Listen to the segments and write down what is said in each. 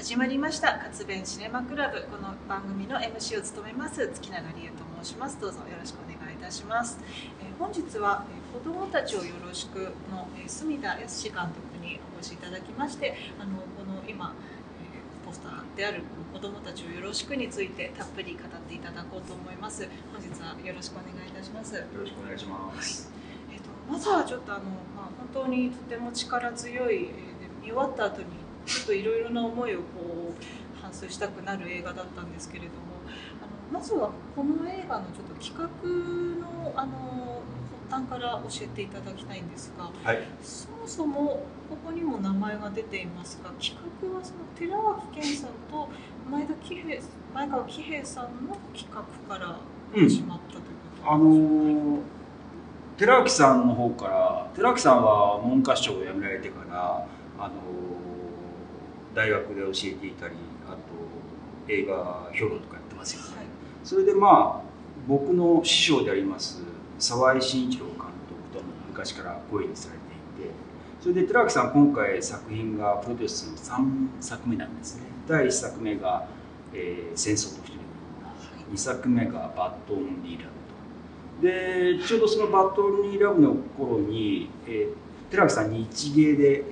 始まりました。活弁シネマクラブ。この番組の MC を務めます。月永理恵と申します。どうぞよろしくお願いいたします、えー本日は、えー子どもたちをよろしくの、えー住田康監督にお越しいただきましてあのこの今、えーポスターである子どもたちをよろしくについてたっぷり語っていただこうと思います。本日はよろしくお願いいたします。よろしくお願いします。えー、とまずはちょっとあの、まあ、本当にとても力強い、えーで見終わった後にっといろいろな思いをこう反芻したくなる映画だったんですけれどもあのまずはこの映画のちょっと企画のあの発端から教えていただきたいんですがはい。そもそもここにも名前が出ていますが企画はその寺脇健さんと前田喜平前川喜平さんの企画からうん始まったということあのー寺脇さんの方から寺脇さんは文科省を辞められてからあのー大学で教えていたりあと映画評論とかやってますよね。はい。それでまあ僕の師匠であります沢井慎一郎監督とも昔からご縁にされていてそれで寺脇さん今回作品がプロデュースの3作目なんですね。第1作目が、えー戦争と一人の女」2作目が「バッド・オンリー・ラブ」と。でちょうどその「バッド・オンリー・ラブ」の頃に、えー寺脇さん日芸で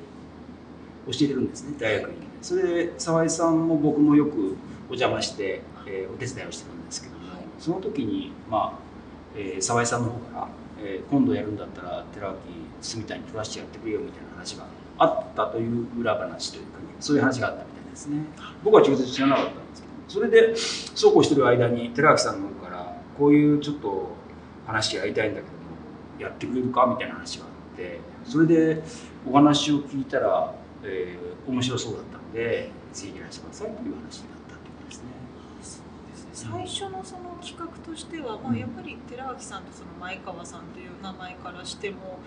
教えてるんですね大学院。でそれで沢井さんも僕もよくお邪魔して、えーお手伝いをしてるんですけども、はい。その時にまあ、えー沢井さんの方から、えー今度やるんだったら寺脇、隅田に取らせてやってくれよみたいな話があったという裏話というか、ね、そういう話があったみたいですね。僕は直接知らなかったんですけどそれでそうこうしてる間に寺脇さんの方からこういうちょっと話やりたいんだけどもやってくれるかみたいな話があってそれでお話を聞いたら、えー面白そうだったのでぜひいらしてくださいという話になったということですね。そうですね最初のその企画としては、まあ、やっぱり寺脇さんとその前川さんという名前からしても、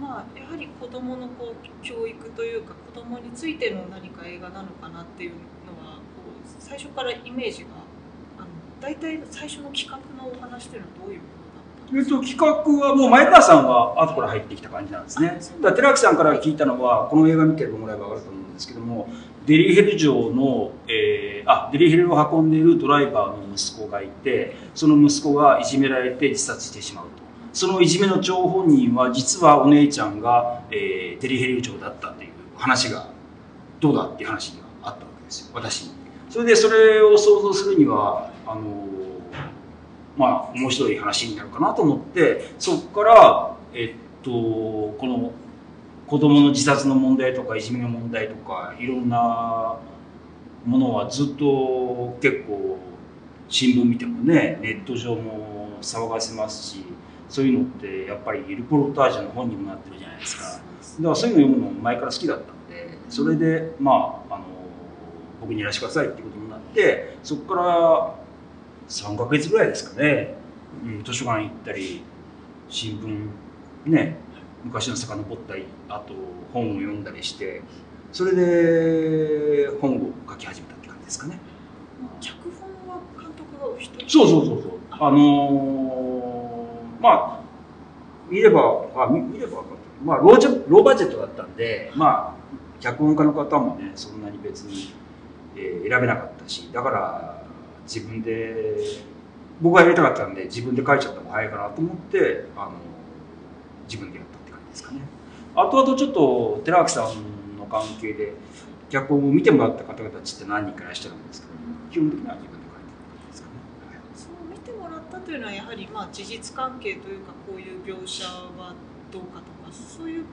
まあ、やはり子どものこう教育というか子どもについての何か映画なのかなっていうのはこう最初からイメージがあの大体最初の企画のお話というのはどういうものえっと、企画はもう前川さんは後から入ってきた感じなんですね。だ寺脇さんから聞いたのは、この映画見てもらえば分かると思うんですけども、デリヘル城の、えーあ、デリヘルを運んでいるドライバーの息子がいて、その息子がいじめられて自殺してしまうと。そのいじめの張本人は、実はお姉ちゃんが、えーデリヘル城だったという話が、どうだっていう話があったわけですよ、私に。それでそれを想像するには、あのまあ面白い話になるかなと思ってそこからえっとこの子供の自殺の問題とかいじめの問題とかいろんなものはずっと結構新聞見てもねネット上も騒がせますしそういうのってやっぱりルポルタージュの本にもなってるじゃないですか。だからそういうの読むのも前から好きだったのでそれでまああの僕にいらしてくださいってことになってそこから3ヶ月ぐらいですかね、うん、図書館行ったり新聞ね昔の遡ったりあと本を読んだりしてそれで本を書き始めたって感じですかね。脚本は監督がお一人？そうそうそうそう。あ。のーまあ見ればあ見見れば分かる。まあロージャローバジェットだったんでまあ脚本家の方もねそんなに別に、えー選べなかったしだから自分で僕がやりたかったんで自分で書いちゃった方が早いかなと思ってあの自分でやったって感じですかね。後々ちょっと寺脇さんの関係で脚本を見てもらった方々たちって何人かいらっしゃるんですけど基本的には自分で書いてる感じですかね、はいそう見てもらったというのはやはりまあ事実関係というかこういう描写はどうかとかそういう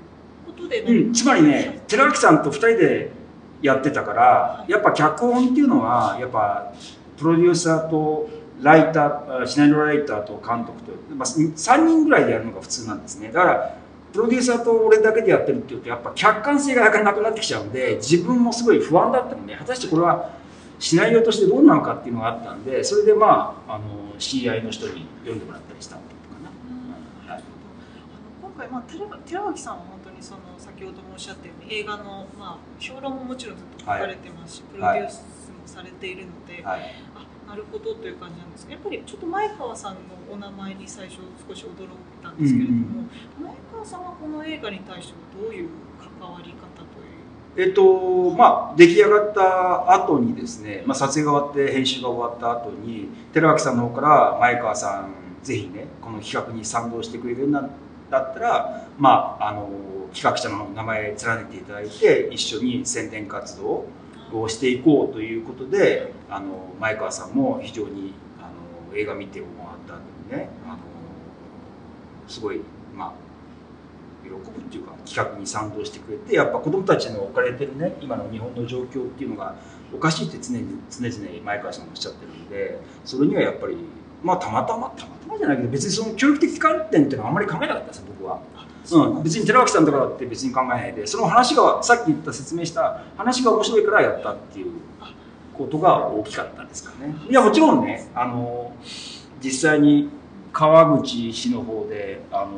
ことでうん、つまりね寺脇さんと2人でやってたからやっぱ脚本っていうのはやっぱプロデューサーとライターシナリオライターと監督と、まあ、3人ぐらいでやるのが普通なんですね。だからプロデューサーと俺だけでやってるっていうとやっぱ客観性がなかなかなくなってきちゃうんで自分もすごい不安だったので果たしてこれはシナリオとしてどうなのかっていうのがあったんでそれでまああの知り合いの人に読んでもらったりした今回、まあ、寺寺脇さんは本当にその先ほどもおっしゃったように映画の、まあ、評論ももちろんずっと書かれてますし、プロデュースもされているので、はい。あなるほどという感じなんですけどやっぱりちょっと前川さんのお名前に最初少し驚いたんですけれども、前川さんはこの映画に対してはどういう関わり方という？えっとまあ出来上がった後にですね、まあ、撮影が終わって編集が終わった後に寺脇さんの方から前川さんぜひねこの企画に賛同してくれるんだったらまああの企画者の名前連ねていただいて一緒に宣伝活動をしていこうということであの前川さんも非常にあの映画見てもらった後にねあのすごいまあ喜ぶっていうか企画に賛同してくれてやっぱ子どもたちの置かれてるね今の日本の状況っていうのがおかしいって常に常々前川さんもおっしゃってるんでそれにはやっぱりまあたまたまたまたまじゃないけど別にその教育的観点っていうのはあんまり考えなかったです僕は。うん、別に寺脇さんだからって別に考えないでその話がさっき言った説明した話が面白いからやったっていうことが大きかったんですかね。いやもちろんねあの実際に川口市の方であの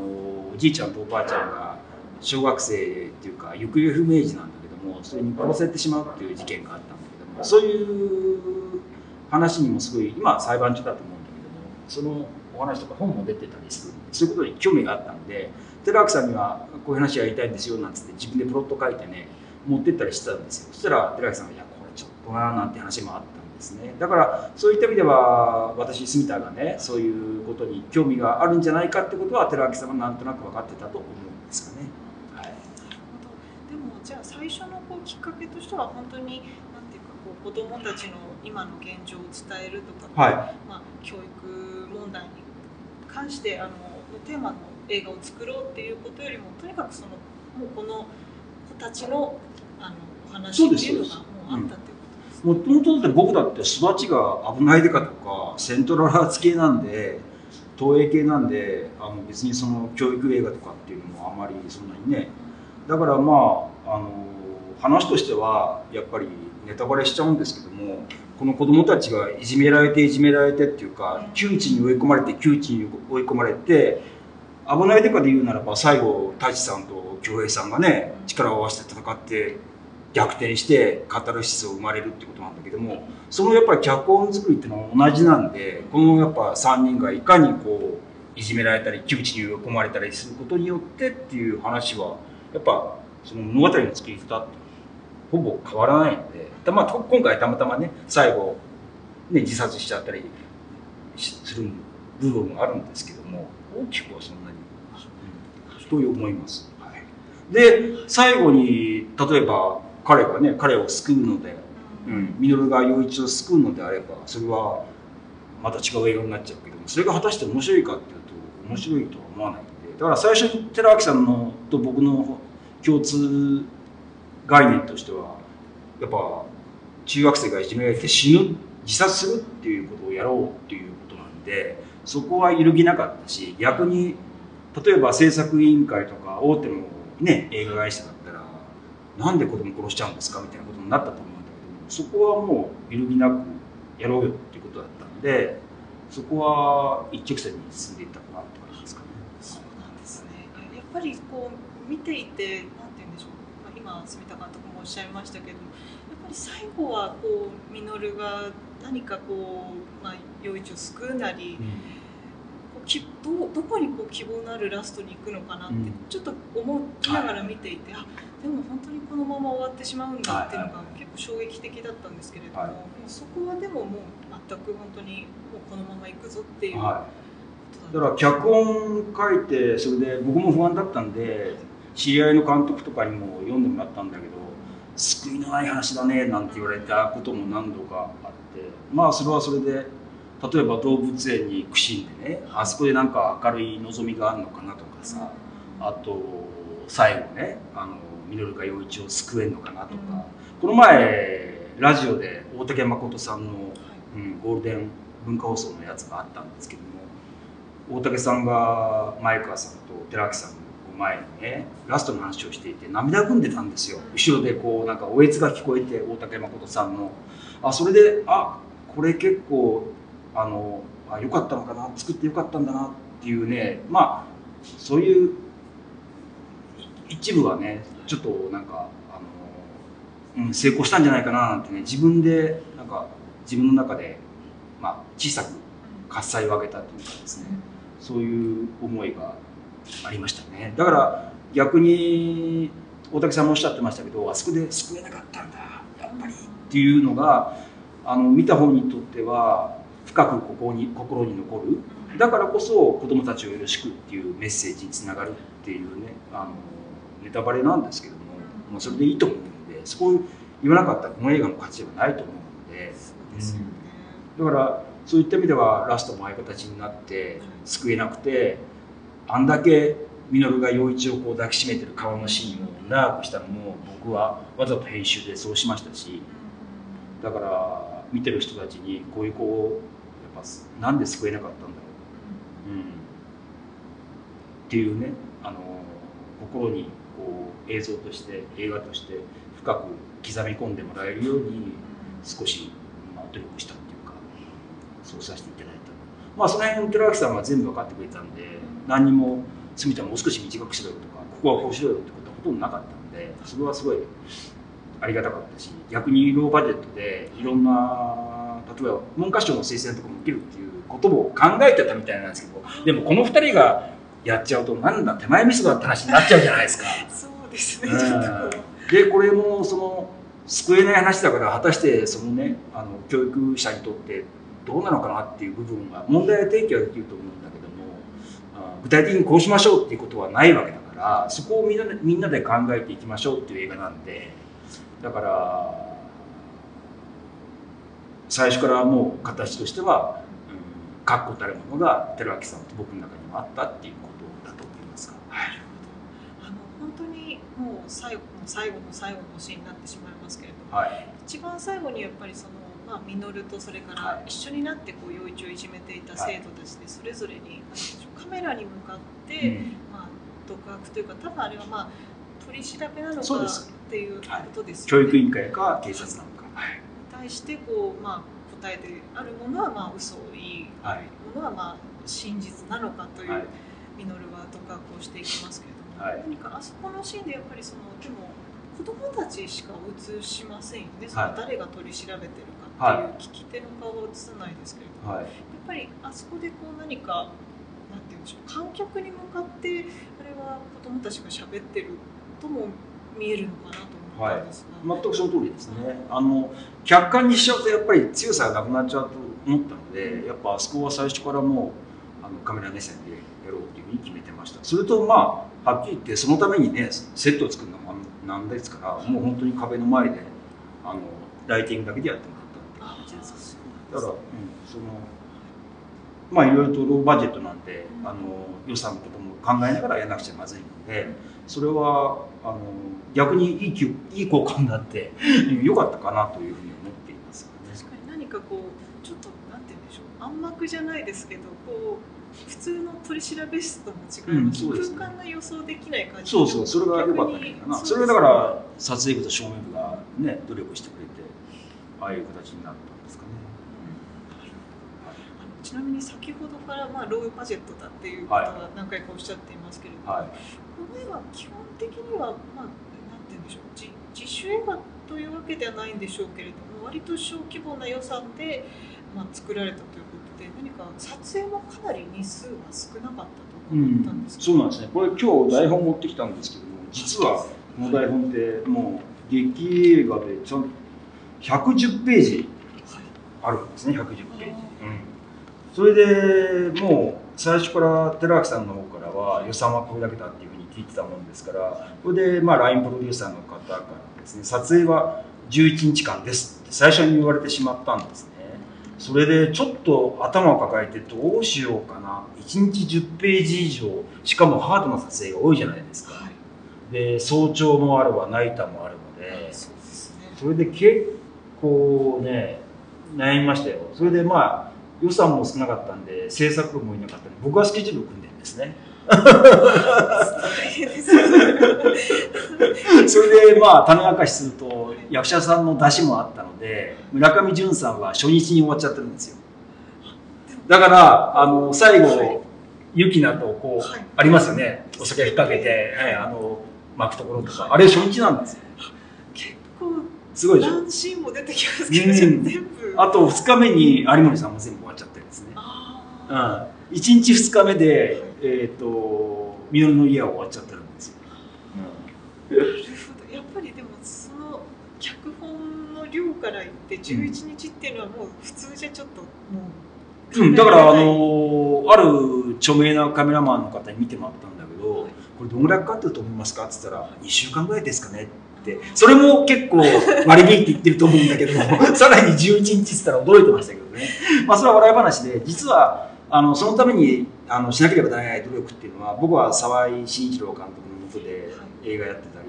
おじいちゃんとおばあちゃんが小学生っていうか行方不明児なんだけどもそれに殺されてしまうっていう事件があったんだけどもそういう話にもすごい今裁判中だと思うんだけどもそのお話とか本も出てたりするそういうことに興味があったんで寺脇さんにはこういう話やりたいんですよなんつって自分でプロット書いてね持ってったりしてたんですよ。そしたら寺脇さんが「いやこれちょっとな」なんて話もあったんですね。だからそういった意味では私住田がねそういうことに興味があるんじゃないかってことは寺脇さんはなんとなく分かってたと思うんですかね。はい、なるほどでもじゃあ最初のこうきっかけとしては本当になんていうかこう子どもたちの今の現状を伝えるとか、はい。まあ、教育問題に関してあのテーマの映画を作ろうっていうことよりもとにかくそのもうこの子たちのあのお話っていうのがもうあったっていうことですもともとだって僕だって育ちが危ないでかとかセントラルアーツ系なんで東映系なんであの別にその教育映画とかっていうのもあんまりそんなにね。だからまああの話としてはやっぱりネタバレしちゃうんですけどもこの子供たちがいじめられていじめられてっていうか窮地に追い込まれて窮地に追い込まれて危ないデカで言うならば最後太一さんと京平さんがね力を合わせて戦って逆転してカタルシスを生まれるってことなんだけどもそのやっぱり脚本作りっていうのは同じなんでこのやっぱ3人がいかにこういじめられたり窮地に追い込まれたりすることによってっていう話はやっぱその物語の作り方ってほぼ変わらないので、まあ、今回たまたまね最後、ね、自殺しちゃったりする部分もあるんですけども大きくはそんなに、うん、と思います。はい、で最後に例えば彼がね彼を救うので、うん、稔が陽一を救うのであればそれはまた違う映画になっちゃうけどもそれが果たして面白いかっていうと面白いとは思わないんでだから最初に寺脇さんのと僕の共通概念としてはやっぱ中学生がいじめられて死ぬ自殺するっていうことをやろうっていうことなんでそこは揺るぎなかったし逆に例えば制作委員会とか大手の、ね、映画会社だったらなんで子供殺しちゃうんですかみたいなことになったと思うんだけどそこはもう揺るぎなくやろうよっていうことだったんでそこは一直線に進んでいったかなって感じですかね。そうなんですね。やっぱりこう見ていてなんて言うんでしょう、まあ、今住田監督もおっしゃいましたけどやっぱり最後はこう稔が何かこう、まあ、陽一を救うなり、うんきどどこにこう希望のあるラストに行くのかなって、ちょっと思いながら見ていて、はい、あでも本当にこのまま終わってしまうんだっていうのが結構衝撃的だったんですけれども、はい、そこはでももう全く本当にもうこのまま行くぞっていう。はい、だから脚本書いてそれで僕も不安だったんで知り合いの監督とかにも読んでもらったんだけど救いのない話だねなんて言われたことも何度かあってまあそれはそれで例えば動物園に行くシーンでねあそこでなんか明るい望みがあるのかなとかさあと最後ねあの稔か陽一を救えんのかなとか、うん、この前ラジオで大竹誠さんの、うん、ゴールデン文化放送のやつがあったんですけども大竹さんが前川さんと寺脇さんの前にねラストの話をしていて涙ぐんでたんですよ。後ろでこうなんかおえつが聞こえて大竹誠さんの。あそれであこれ結構あのあよかったのかな作ってよかったんだなっていうねまあそういう一部はねちょっとなんかあの、うん、成功したんじゃないかななんてね自分でなんか自分の中で、まあ、小さく喝采を上げたというかですねそういう思いがありましたね。だから逆に大竹さんもおっしゃってましたけどあそこで救えなかったんだやっぱりっていうのがあの見た方にとっては深くここに心に残る。だからこそ子どもたちをよろしくっていうメッセージにつながるっていうねあのネタバレなんですけども、もうそれでいいと思うのでそこを言わなかったらこの映画の価値はないと思うので。だからそういった意味ではラストもああいう形になって救えなくてあんだけ稔が陽一をこう抱きしめてる顔のシーンを長くしたのも僕はわざと編集でそうしましたしだから見てる人たちにこういう子をやっぱなんで救えなかったんだろう、うん、っていうねあの心にこう映像として映画として深く刻み込んでもらえるように少し、まあ、努力したっていうかそうさせていただいた。まあその辺寺脇さんは全部分かってくれたんで何にも住田もう少し短くしろよとかここはこうしろよってことはほとんどなかったのでそれはすごいありがたかったし逆にローバジェットでいろんな例えば文科省の推薦とかも受けるっていうことを考えてたみたいなんですけどでもこの2人がやっちゃうとなんだ手前味噌だって話になっちゃうじゃないですか。そうですね、でこれもその救えない話だから果たしてそのねあの教育者にとってどうなのかなっていう部分が問題提起はできると思うんだけどもあ具体的にこうしましょうっていうことはないわけだからそこをみんなでみんなで考えていきましょうっていう映画なんでだから最初からもう形としてはうん確固たるものが寺脇さんと僕の中にもあったっていうことだと思いますが。はい。あの本当にもう最後の最後の最後のシーンになってしまいますけれども、はい。一番最後にやっぱりその、まあ、稔とそれかはい。ら一緒になってこう陽一をいじめていた生徒たちでそれぞれに、カメラに向かって、うん。まあ、独白というか多分あれはまあ取り調べなのかっていうことです教よね。育委員会か警察なのか。はい。に対してこう、まあ、答えであるものはまあ嘘を言い、はい。ものはまあ真実なのかという、はい。稔は独白をしていきますけれども、はい。何かあそこのシーンでやっぱりそのでも子供たちしか映しませんよね、そのはい誰が取り調べてるかっていう聞き手の顔は映さないですけれども、はい。やっぱりあそこでこう何かなんて言うんでしょう観客に向かってあれは子供たちが喋ってるとも見えるのかなと思ったんですが、全くその通りですね。あの客観にしちゃうとやっぱり強さがなくなっちゃうと思ったので、やっぱあそこは最初からもうあのカメラ目線でやろうというふうに決めてました。それとまあはっきり言ってそのためにねセットを作るのもなんですから、もう本当に壁の前であのライティングだけでやってもらったっていう感じです。だから、うん、そのまあいろいろとローバジェットなんで、あの予算のことも考えながらやらなくちゃまずいので、それはあの逆にいいきいい効果になって 良かったかなというふうに思っています、ね。確かに何かこうちょっとなんて言うんでしょう暗幕じゃないですけどこう普通の取り調べ室とも違います,、ううですね空間が予想できない感じそうそう、それが良かったんじゃないかな。それがだから撮影部と照明部がね努力してくれてああいう形になったんですかね。ちなみに先ほどから、まあ、ローバジェットだっていうことは何回かおっしゃっていますけれども、はい。この映画基本的には、まあ、なんて言うんでしょう自自主映画というわけではないんでしょうけれども割と小規模な予算で、まあ、作られたということで何か撮影もかなり日数は少なかったとう思ったんそうなんですね。これ今日台本持ってきたんですけども、実はこの台本ってもう劇映画でちゃんと110ページあるんですね、110ページ。うん、それでもう最初から寺脇さんの方からは予算はこれだけだっていうふうに聞いてたもんですから、これでまあ LINE プロデューサーの方からですね、撮影は11日間ですって最初に言われてしまったんですね。それでちょっと頭を抱えてどうしようかな。1日10ページ以上しかもハードな撮影が多いじゃないですか。はい。で早朝もあればナイターもあるのでそうですね。それで結構ね悩みましたよ。それでまあ予算も少なかったんで制作部もいなかったんで僕はスケジュールを組んでるんですね。それでまあ種明かしすると役者さんの出しもあったので村上淳さんは初日に終わっちゃってるんですよ。だからあの最後ユキナとこう、はいありますよね。お酒引っ掛けて、はいあの巻くところとか。あれ初日なんですよ。結構すごいでしょ。何シーンも出てきますけど、うん。全部。あと2日目に有森さんも全部うん、1日2日目でえっ、と実の家は終わっちゃってるんですよ、ーなる脚本の量から言って11日っていうのはもう普通じゃちょっともううん、だから、あのーある著名なカメラマンの方に見てもらったんだけど、はいこれどんぐらいかかってると思いますか？って言ったら、2週間ぐらいですかねって、それも結構割り引いて言ってると思うんだけど、さらに11日って言ったら驚いてましたけどね。まあ、それは笑い話で、実は、あの、そのために、あの、しなければならない努力っていうのは、僕は沢井慎一郎監督のもとで映画やってたり、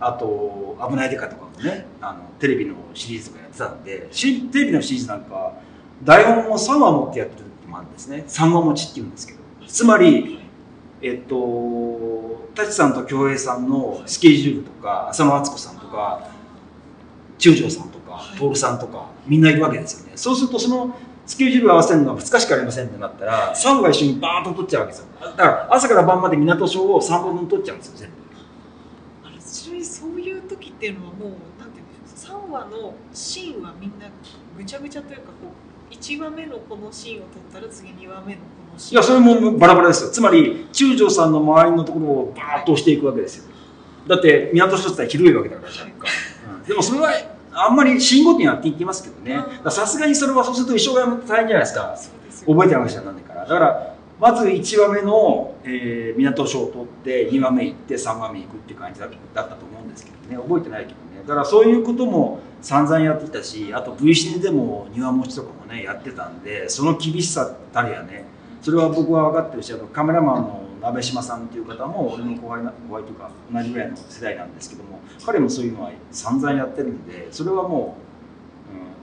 あと、危ないデカとかもね、あの、テレビのシリーズとかやってたんで、しテレビのシリーズなんか、台本を3話持ってやってる時もあるんですね。3話持ちって言うんですけど。つまり、えっと、舘さんと京平さんのスケジュールとか、浅野敦子さんとか、中条さんとか、徹さんとか、みんないるわけですよね。そうすると、そのスケジュール合わせるのが2日しかありませんってなったら、3話一緒にバーンと取っちゃうわけですよ。だから、朝から晩まで港署を3本分取っちゃうんですよ、全部。ちなみにそういう時っていうのはもうなんていうんでしょう3話のシーンはみんなぐちゃぐちゃというかこう1話目のこのシーンを撮ったら次2話目のこのシーンいや、それもバラバラですよ。つまり、中条さんの周りのところをバーッと押していくわけですよ。だって、港署って言ったら広いわけだから、若干。うんでもそれは、あんまり信号点やって言ってますけどね。さすがにそれはそうすると一生涯も大変じゃないですか。すよ覚えてなくちゃなんないから。だから、まず1話目の、えー港署を取って、2話目行って、3話目行くって感じだだったと思うんですけどね。覚えてないけどね。だからそういうことも散々やってきたし、あと V シネでも庭持ちとかもね、やってたんで、その厳しさたるやね、それは僕は分かってるし、あとカメラマンの鍋島さんっていう方も、俺の後輩な後輩というか、同じぐらいの世代なんですけども、彼もそういうのは散々やってるんで、それはも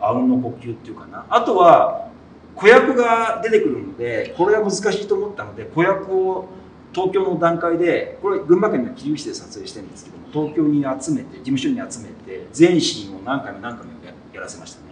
う、あうんの呼吸っていうかな。あとは、子役が出てくるので、これが難しいと思ったので、子役を東京の段階で、これ群馬県の桐生市で撮影してるんですけども、東京に集めて、事務所に集めて、全シーンを何回も何回もやらせましたね。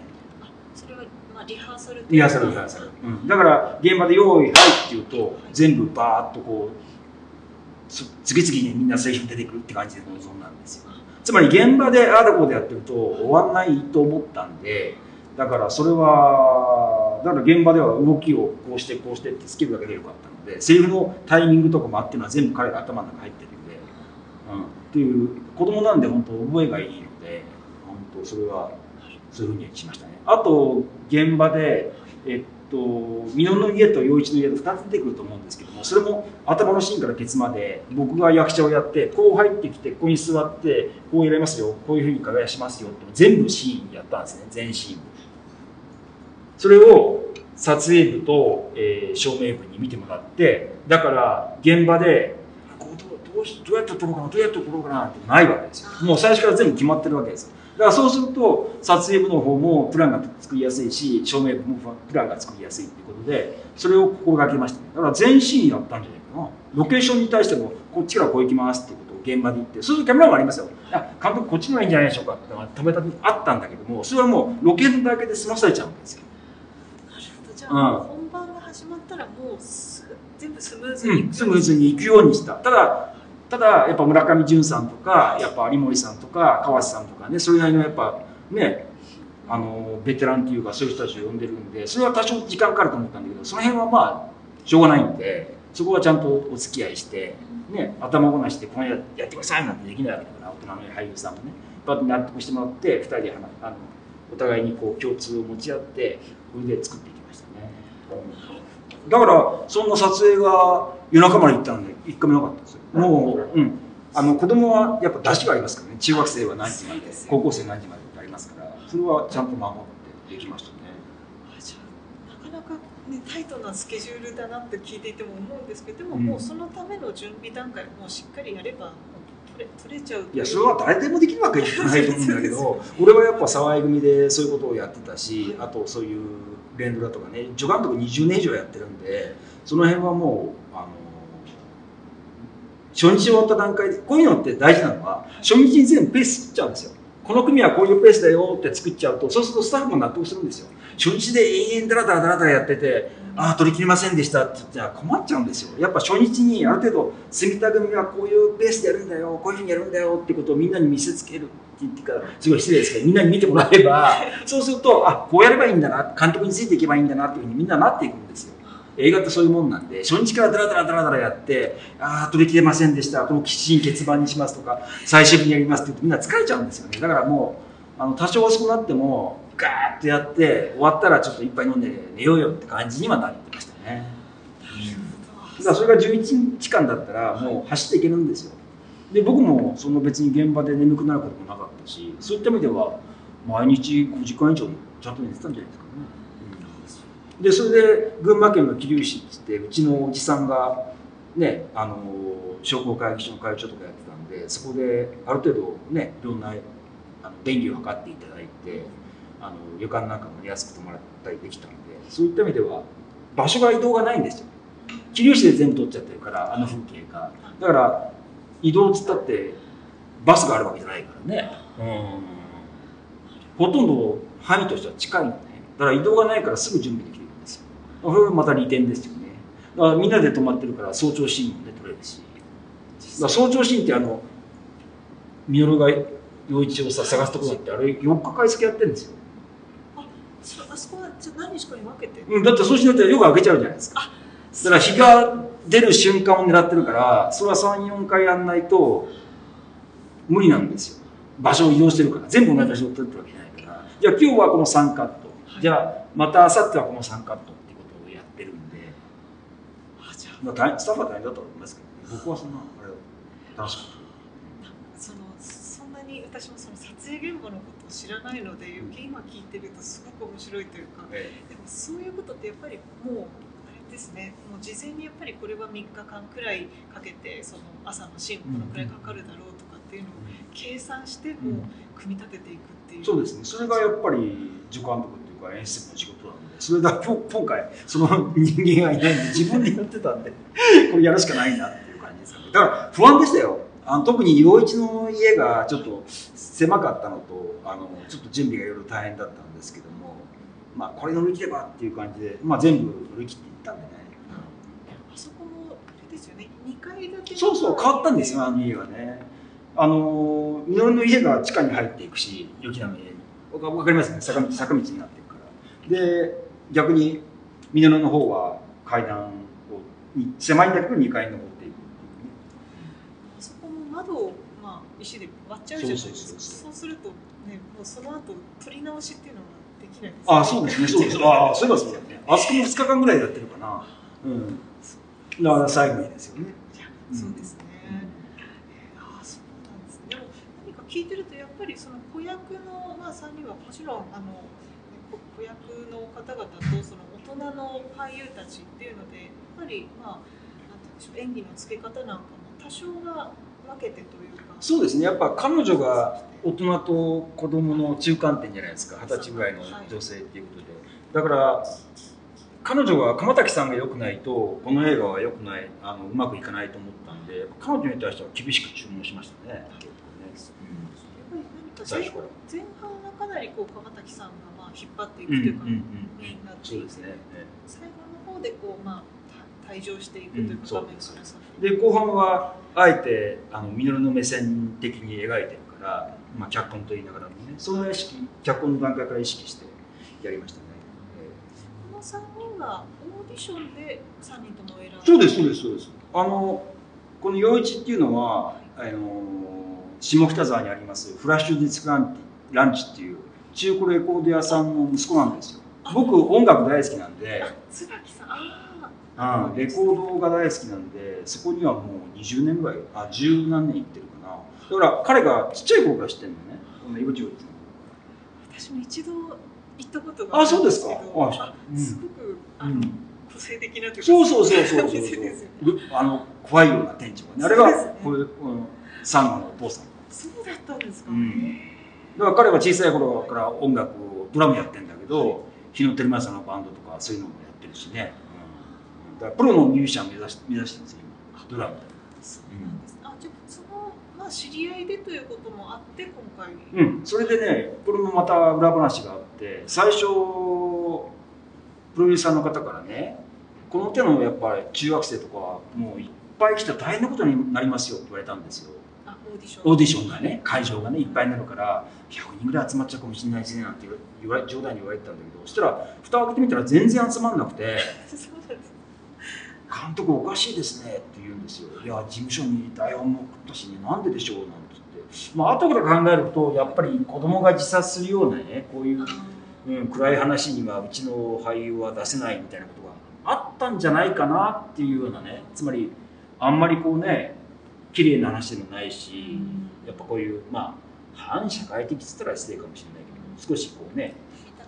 まあリハーサルリハーサル、リハーサル。うん、だから、現場で用意、はいって言うと、全部バーッとこう、次々にみんなセリフ出てくるって感じで臨んだんですよ。つまり現場でああだこうでやってると終わんないと思ったんで、だからそれは、だから現場では動きをこうしてこうしてってつけるだけでよかったので、セリフのタイミングとかもあっていうのは全部彼が頭の中に入ってるんで、うん、っていう、子供なんで本当覚えがいいので、本当それはそういうふうにしました。あと、現場で、えっと、美濃の家と陽一の家と2つ出てくると思うんですけども、それも頭のシーンからケツまで、僕が役者をやって、こう入ってきて、ここに座って、こうやりますよ、こういうふうに輝しますよって、全部シーンやったんですね、全シーン。それを撮影部と、えー照明部に見てもらって、だから現場で、どうどうやって撮ろうかな、どうやって撮ろうかなってないわけですよ。もう最初から全部決まってるわけですよ。だからそうすると、撮影部の方もプランが作りやすいし、照明部もプランが作りやすいっていうことで、それを心がけましたね。だから全シーンやったんじゃないかな。ロケーションに対しても、こっちからこう行きますっていうことを現場で言って、そうするとキャメラもありますよ。あ、監督こっちの方がいいんじゃないでしょうかってのが止めたあったんだけども、それはもうロケートだけで済まされちゃうんですよ。なるほどじゃあ、うん本番が始まったらもうす全部スムーズに、うん、スムーズに行くようにした。ただ、ただ、やっぱ村上淳さんとか、やっぱ有森さんとか、川瀬さんとかね、それなりのやっぱね、あの、ベテランっていうか、そういう人たちを呼んでるんで、それは多少時間かかると思ったんだけど、その辺はまあ、しょうがないんで、そこはちゃんとお付き合いして、ね、頭ごなしで、このややってくださいなんてできないわけだから、大人の俳優さんもね、バッと納得してもらって、二人で話あのお互いにこう共通を持ち合って、これで作っていきましたね。うんだから、そんな撮影が夜中まで行ったんで、一回もなかった。もう、うん。あの、子供はやっぱ出しがありますからね。中学生は何時まで、高校生何時までってありますから、それはちゃんと守ってできましたね。あじゃあなかなか、ね、タイトなスケジュールだなって聞いていても思うんですけどでも、うんもうそのための準備段階をもうしっかりやれば取れ取れちゃうといや、それは誰でもできるわけじゃないと思うんだけど、俺はやっぱ沢井組でそういうことをやってたし、あとそういう連ドラとかね、助監督20年以上やってるんで、その辺はもう、初日終わった段階で、こういうのって大事なのは、初日に全部ペース作っちゃうんですよ。この組はこういうペースだよって作っちゃうと、そうするとスタッフも納得するんですよ。初日で延々ダラダラダラダラやってて、ああ、取り切りませんでしたって言ったら困っちゃうんですよ。やっぱ初日にある程度、住田組はこういうペースでやるんだよ、こういうふうにやるんだよってことをみんなに見せつけるって言ってから、すごい失礼ですけど、みんなに見てもらえば、そうすると、あ、こうやればいいんだな、監督についていけばいいんだなっていうふうにみんななっていくんですよ。映画ってそういうもんなんで、初日からダラダラダラダラやって、ああ、取り切れませんでした、このシーン欠番にしますとか、最終日にやりますって言うとみんな疲れちゃうんですよね。だからもう、あの多少遅くなってもガーッとやって終わったらちょっと一杯飲んで寝ようよって感じにはなってましたね。だからそれが11日間だったらもう走っていけるんですよ。で僕もその別に現場で眠くなることもなかったしそういった意味では毎日5時間以上ちゃんと寝てたんじゃないですかでそれで群馬県の桐生市ってうちのおじさんがねあの商工会議所の会長とかやってたんでそこである程度ねいろんなあの便宜を図っていただいてあの旅館なんかも安く泊まったりできたんでそういった意味では場所が移動がないんですよ。桐生市で全部取っちゃってるからあの風景が。だから移動っつったってバスがあるわけじゃないからね。うん。ほとんど範囲としては近いんでね。だから移動がないからすぐ準備できこれまた利点ですよねだからみん。なで泊まってるから早朝シーンもね取れるし早朝シーンってあの稔が陽一をさ探すところだってあれ4日買い付けやってるん。ですよそあそこはじゃ何日かに分けてうん、だってそうしないと夜が明けちゃうじゃないですかだから日が出る瞬間を狙ってるからそれは34回やん。ないと無理なん。ですよ場所を移動してるから全部同じ場所を取ってるわけじゃないからじゃあ今日はこの3カット、じゃあまた明後日はこの3カットっていうことをやってるんで、あじゃまあ、大変スタッフは大変だと思いますけど僕はそんなあれ楽しかっあそのそんなに私もその撮影現場のことを知らないので余計今聞いてるとすごく面白いというか。た、え。でもそういうことってやっぱりもうあれですね。もう事前にやっぱりこれは3日間くらいかけてその朝のシーンこのくらいかかるだろうとかっていうのを計算してもう組み立てていくっていう、そうですね。それがやっぱり助監督っていうか演出の仕事なんでそれ だ今回その人間がいないんで 自分でやってたんでこれやるしかないなっていう感じですかね。だから不安でしたよ。あの特に陽一の家がちょっと狭かったのとあのちょっと準備がいろいろ大変だったんですけどもまあこれ乗り切ればっていう感じで、まあ、全部乗り切っていったんでね。あそこもあれですよね。2階建てそうそう変わったんですよあの家がね。あのみのりの家が地下に入っていくし予期なの家にわわかりますね。坂道坂道になってで逆にみのりの方は階段をに狭いんだけど2階に登っていくっていうね。あそこも窓を、まあ、石で割っちゃうじゃないですか。そうするとねもうその後取り直しっていうのはできないですあそうですね。そうですああそういえばそうだよね。あそこも2日間ぐらいやってるかな。うん。だから最後にですよね。そうですね、えーああそうなんですね。でも何か聞いてるとやっぱりその子役の、まあ、3人はもちろんあの子子役の方々とその大人の俳優たちっていうのでやっぱりまあなんて言うんでしょう演技の付け方なんかも多少が分けてというか。そうですね。やっぱ彼女が大人と子供の中間点じゃないですか二十歳ぐらいの女性っていうことで。だから彼女が鎌滝さんが良くないとこの映画は良くないあのうまくいかないと思ったんで彼女に対しては厳しく注文しましたね。結構ね、やっぱり何か最初から。前半はかなりこう鎌滝さんがまあ引っ張っていくうんというか、うんうんメインになっていてそうですね最後の方でこうまあた退場していくといううんかで後半はあえてあの稔の目線的に描いてるから、まあ、脚本と言いながらもねその意識脚本の段階から意識してやりましたね、この3人はオーディションで3人とも選ばれそうですそうですそうです。あのこの陽一っていうのはあの下北沢にありますフラッシュディスクランチランチっていう中古レコード屋さんの息子なんですよ。僕音楽大好きなんであ椿さん。あレコードが大好きなんでそこにはもう20年ぐらいあ十何年行ってるかな。だから彼がちっちゃい頃から知ってるのね。この井口陽一の。私も一度行ったことがあそうですか。あすごくあの、うん。個性的なというか。そうそうそうそうそう。あの怖いような店長がね。あれがこれこのサンゴのお父さんそうだったんですか、うん。へだから彼は小さい頃から音楽をドラムやってんだけど日野照正のバンドとかそういうのもやってるしね、うん、だからプロのミュージシャンを目指し目指してるんですよ今ドラムうなんです、あじゃあそのまあ知り合いでということもあって今回。うん。それでねこれもまた裏話があって最初プロデューサーの方からねこの手のやっぱり中学生とかはもういっぱい来て大変なことになりますよって言われたんですよーディション。オーディションがね会場がねいっぱいになるから100人ぐらい集まっちゃうかもしれないですねなんて言われ冗談に言われてたんだけどそしたら蓋を開けてみたら全然集まんなくて そうなんです「監督おかしいですね」って言うんですよ「いや事務所に台本も送ったしなんででしょう」なんて言って。まあ後から考えるとやっぱり子供が自殺するようなねこういう、うん、暗い話にはうちの俳優は出せないみたいなことがあったんじゃないかなっていうようなね。つまりあんまりこうね綺麗な話でもないしやっぱこういうまあ反社会的っつったら失礼かもしれないけど少しこうね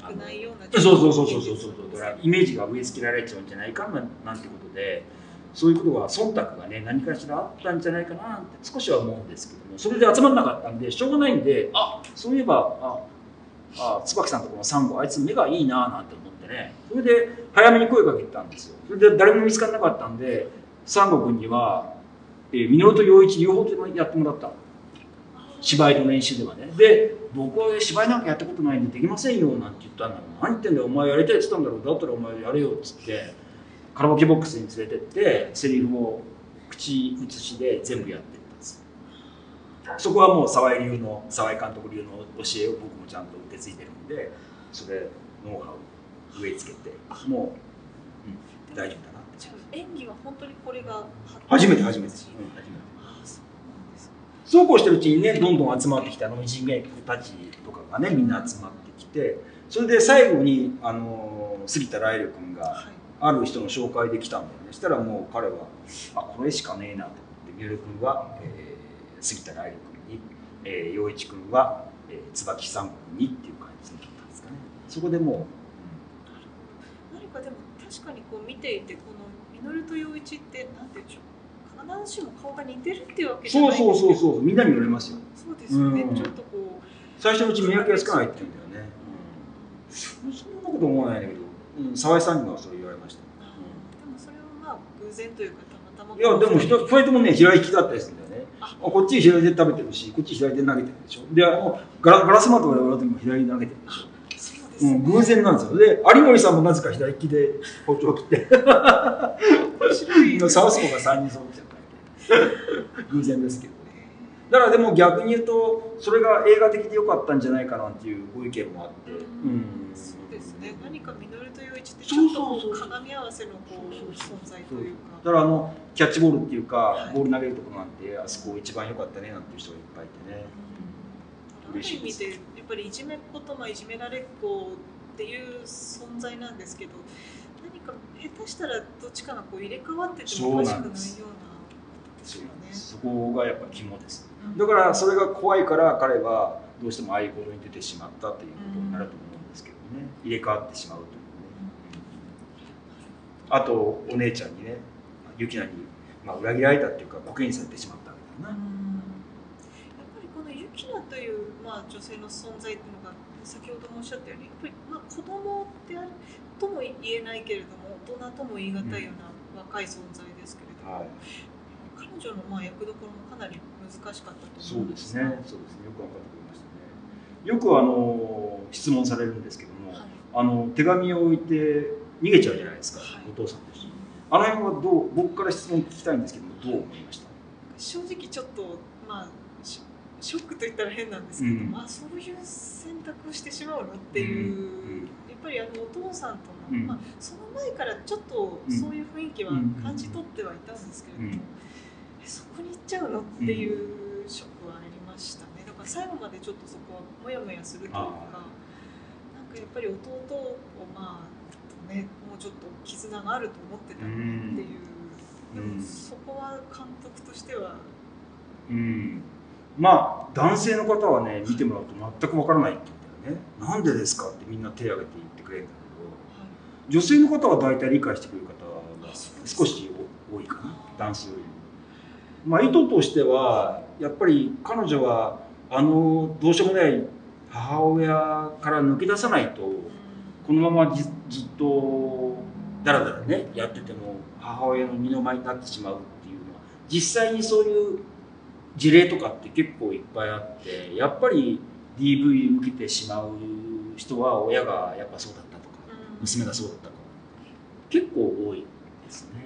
くないようなそうそうそうそうそうそう。だからイメージが植え付けられちゃうんじゃないかななんてことでそういうことが忖度がね何かしらあったんじゃないかなって少しは思うんですけどもそれで集まんなかったんでしょうがないんであそういえばああ椿さんとこのサンゴあいつ目がいいななんて思ってねそれで早めに声かけてたんですよ。それで誰も見つからなかったんでサンゴ君には、えー、稔と陽一両方とやってもらった。芝居の練習ではね。で僕は芝居なんかやったことないんでできませんよなんて言ったんだろう。何言ってんだよ。お前やりたいって言ったんだろう。だったらお前やれよっつってカラオケボックスに連れてってセリフを口移しで全部やってったんです。そこはもう沢井流の沢井監督流の教えを僕もちゃんと受け継いでるんでそれノウハウ植え付けてもう、うん、大丈夫。だ演技は本当にこれが初めて初めて、うん、初めて。そうこうしてるうちにねどんどん集まってきたあの人間たちとかがねみんな集まってきてそれで最後にあの杉田来力君がある人の紹介できたんだよね、そしたらもう彼はあこれしかねえなと思って三浦君は、えー、杉田来力君に、えー、陽一君は、えー、椿三君にっていう感じだったんですかね。そこでもう、うん、何かでも確かにこう見ていてこの稔と陽一ってなんていうんでしょう。必ずしも顔が似てるっていうわけじゃないそうそうそうそう。みんなに言われますよ。そうですよね、うん、ちょっとこう。最初のうち見分けがつかないって言うんだよね、うん、そんなこと思わないんだけど、うん、沢井さんにはそう言われました、うん、でもそれはまあ偶然というかたまたま。いやでも2人ともね左利きだったりするんだよね。あ。こっち左で食べてるしこっち左で投げてるでしょ。であのガラガラスマートがやる時も左に投げてるでしょうん、偶然なんですよ。で、有森さんもなぜか左利きで包丁を切って。面白い。サウスポーが3人揃っちゃう。偶然ですけどね。だからでも逆に言うとそれが映画的で良かったんじゃないかなっていうご意見もあって、うん、そうですね。何か稔と陽一ってちょっと鏡合わせのこう存在というか。だからあのキャッチボールっていうか、はい、ボール投げるとこなんてあそこ一番良かったねなんていう人がいっぱいいてね、うん、嬉しいですぱりいじめっ子とまあいじめられっ子っていう存在なんですけど何か下手したらどっちかがこう入れ替わっててもおかしくないようなそうなんです、そこがやっぱ肝です、だからそれが怖いから彼はどうしてもああいうことに出てしまったということになると思うんですけどね。入れ替わってしまうというね、あとお姉ちゃんにねユキナに、まあ、裏切られたっていうか刻印されてしまったわけだな、キナという、まあ、女性の存在っていうのが先ほどもおっしゃったようにやっぱり、まあ、子供であるとも言えないけれども大人とも言い難いような若い存在ですけれども、はい。彼女のまあ役どころもかなり難しかったと思うんですそうですね。そうですね。よく分かってくれましたね。よくあの質問されるんですけども、はい、あの手紙を置いて逃げちゃうじゃないですか、はい、お父さんと一緒に。あの辺はどう僕から質問聞きたいんですけどもどう思いました？正直ちょっとまあショックと言ったら変なんですけど、うん、まあそういう選択をしてしまうのっていう、うん、やっぱりあのお父さんとの、うん、まあ、その前からちょっとそういう雰囲気は感じ取ってはいたんですけれども、そこに行っちゃうのっていうショックはありましたね。だから最後までちょっとそこはモヤモヤするというかなんかやっぱり弟をまあねもうちょっと絆があると思ってたっていう、でもそこは監督としてはうんまあ男性の方はね見てもらうと全くわからないって言うんだよねなんでですかってみんな手を挙げて言ってくれるんだけど、はい、女性の方は大体理解してくれる方が少し多いかな男性よりも。まあ、意図としてはやっぱり彼女はあのどうしようもない母親から抜け出さないとこのままずっとだらだらねやってても母親の身の前になってしまうっていうのは実際にそういう事例とかって結構いっぱいあってやっぱり DV 受けてしまう人は親がやっぱそうだったとか娘がそうだったとか結構多いですね。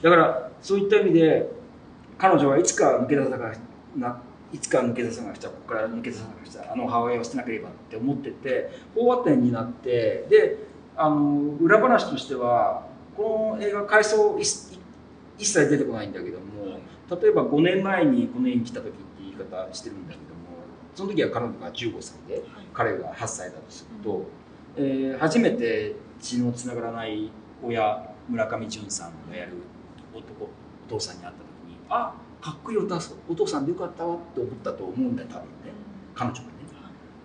だからそういった意味で彼女はいつか抜け出さなないつか抜け出さなくちゃここから抜け出さなくちゃあの母親を捨てなければって思ってて飽和点になってであの裏話としてはこの映画回想一切出てこないんだけども例えば5年前にこの家に来た時って言い方してるんだけどその時は彼女が15歳で彼が8歳だとすると、えー初めて血のつながらない親村上淳さんがやる男お父さんに会った時にあかっこいいお父さんお父さんでよかったわって思ったと思うんだよ多分ね。彼女がね。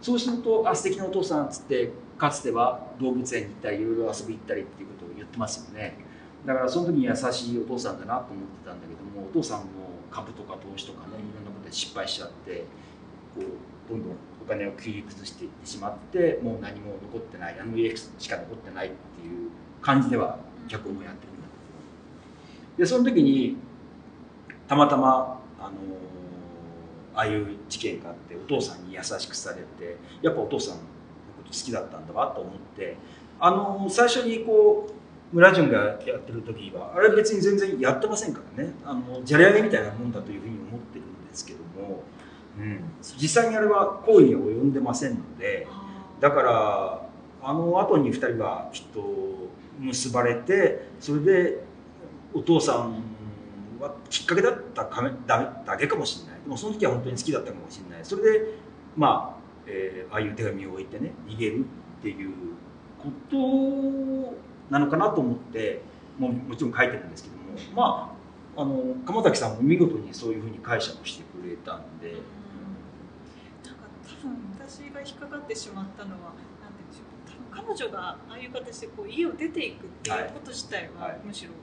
そうするとあ素敵なお父さんっつってかつては動物園に行ったりいろいろ遊び行ったりっていうことを言ってますよねだからその時に優しいお父さんだなと思ってたんだけどもお父さんも株とか投資とかねいろんなことで失敗しちゃってこうどんどんお金を切り崩していってしまってもう何も残ってないあの家しか残ってないっていう感じでは脚本をやってるんだけど。でその時にたまたまあのああいう事件があってお父さんに優しくされてやっぱお父さんのこと好きだったんだわと思ってあの最初にこう村淳がやってる時はあれ別に全然やってませんからね。あのじゃれ上げみたいなもんだというふうに思ってるんですけども、うん、実際にあれは行為には及んでませんのでだからあの後に2人はきっと結ばれてそれでお父さんはきっかけだったかめだだけかもしれない。でもその時は本当に好きだったかもしれない。それでまあ、えーああいう手紙を置いてね逃げるっていうことなのかなと思ってももちろん書いてるんですけどもまああの鎌崎さんも見事にそういうふうに解釈してくれたんで、なんか多分私が引っかかってしまったのはなんて言うんでしょう多分彼女がああいう形でこう家を出ていくっていうこと自体は、はい。むしろもう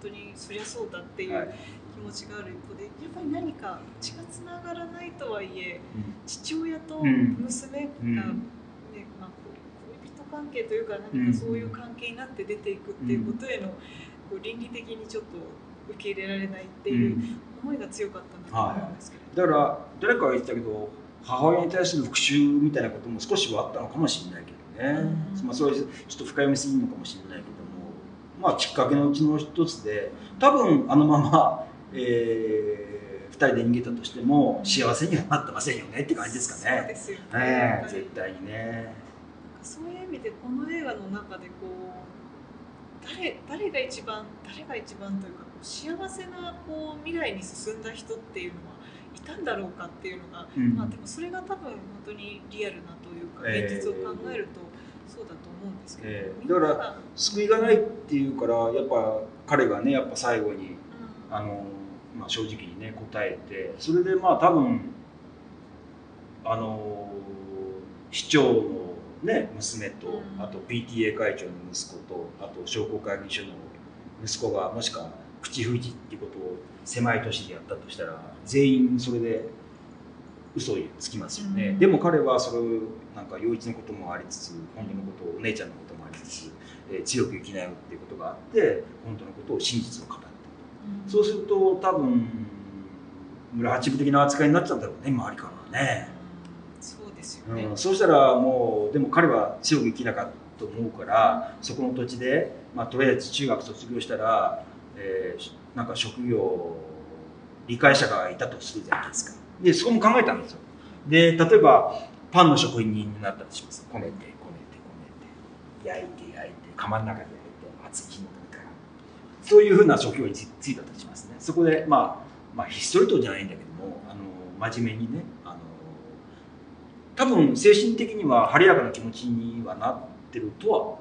本当にそりゃそうだっていはい。う気持ちがある一方でやっぱり何か血がつながらないとはいえ父親とうん。娘が、う恋人関係というか何かそういう関係になって出ていくっていうことへの、こう倫理的にちょっと受け入れられないってういうん思いが強かったんだと思うんですけれど。だから誰かが言ってたけど母親に対する復讐みたいなことも少しはあったのかもしれないけどね、うんまあ、それちょっと深読みすぎるのかもしれないけどもまあきっかけのうちの一つで多分あのまま、え2人で逃げたとしても幸せにはなってませんよねって感じですかね。そうですよね。ねやっぱり絶対にね。そういう意味でこの映画の中でこう誰誰が一番誰が一番というか幸せなこう未来に進んだ人っていうのはいたんだろうかっていうのが、うん。まあでもそれが多分本当にリアルなというかえー。現実を考えるとそうだと思うんですけど、えー。だから救いがないっていうからやっぱ彼がねやっぱ最後にうん。あの、まあ、正直にね答えてそれでまあ多分あの市長の、ね、娘とうん。あと PTA 会長の息子とあと商工会議所の息子がもしか口封じっていうことを狭い都市でやったとしたら全員それで嘘をつきますよね、うん。でも彼はそれをなんか陽一のこともありつつ本当のことをお姉ちゃんのこともありつつ、えー強く生きなよっていうことがあって本当のことを真実を語ってうん。そうすると多分村八部的な扱いになっちゃうんだろうね周りからはね、ですよね。うん、そうしたらもうでも彼は強く生きなかったと思うからそこの土地で、まあ、とりあえず中学卒業したら、えーなんか職業理解者がいたとするじゃないですか。でそこも考えたんですよ。で例えばパンの職人になったとします。こねてこねてこねて。焼いて焼いて窯の中で焼いて熱い火の中からそういうふうな職業についたとしますね。そこでまあまあひっそりとじゃないんだけどもあの真面目にね多分精神的には晴れやかな気持ちにはなってるとは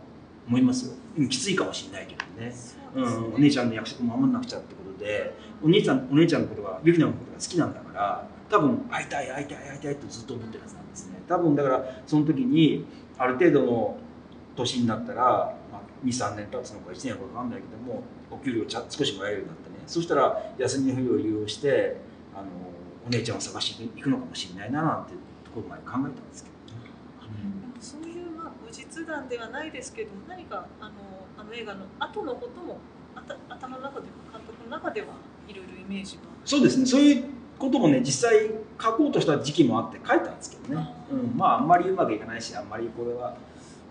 思いますよ。うんきついかもしれないけどね。ね。うん、お姉ちゃんの約束守んなくちゃってことで。お兄ちゃんお姉ちゃんのことがユキナのことが好きなんだから多分会いたい会いたい会いたいとずっと思ってるはずなんですね。多分だからその時にある程度の年になったら、まあ、23年経つのか1年か分かんないけどもお給料ちゃ少しもらえるようになってね。そしたら休みの日を利用してあのお姉ちゃんを探しに行くのかもしれないななんてところまで考えたんですけどね、そういうまあ後日談ではないですけど何かあのあの映画の後のこともあた頭の中で監督の中ではいろいろイメージがそうですね。そういうこともね実際書こうとした時期もあって書いたんですけどね、うん、まああんまりうまくいかないしあんまりこれは、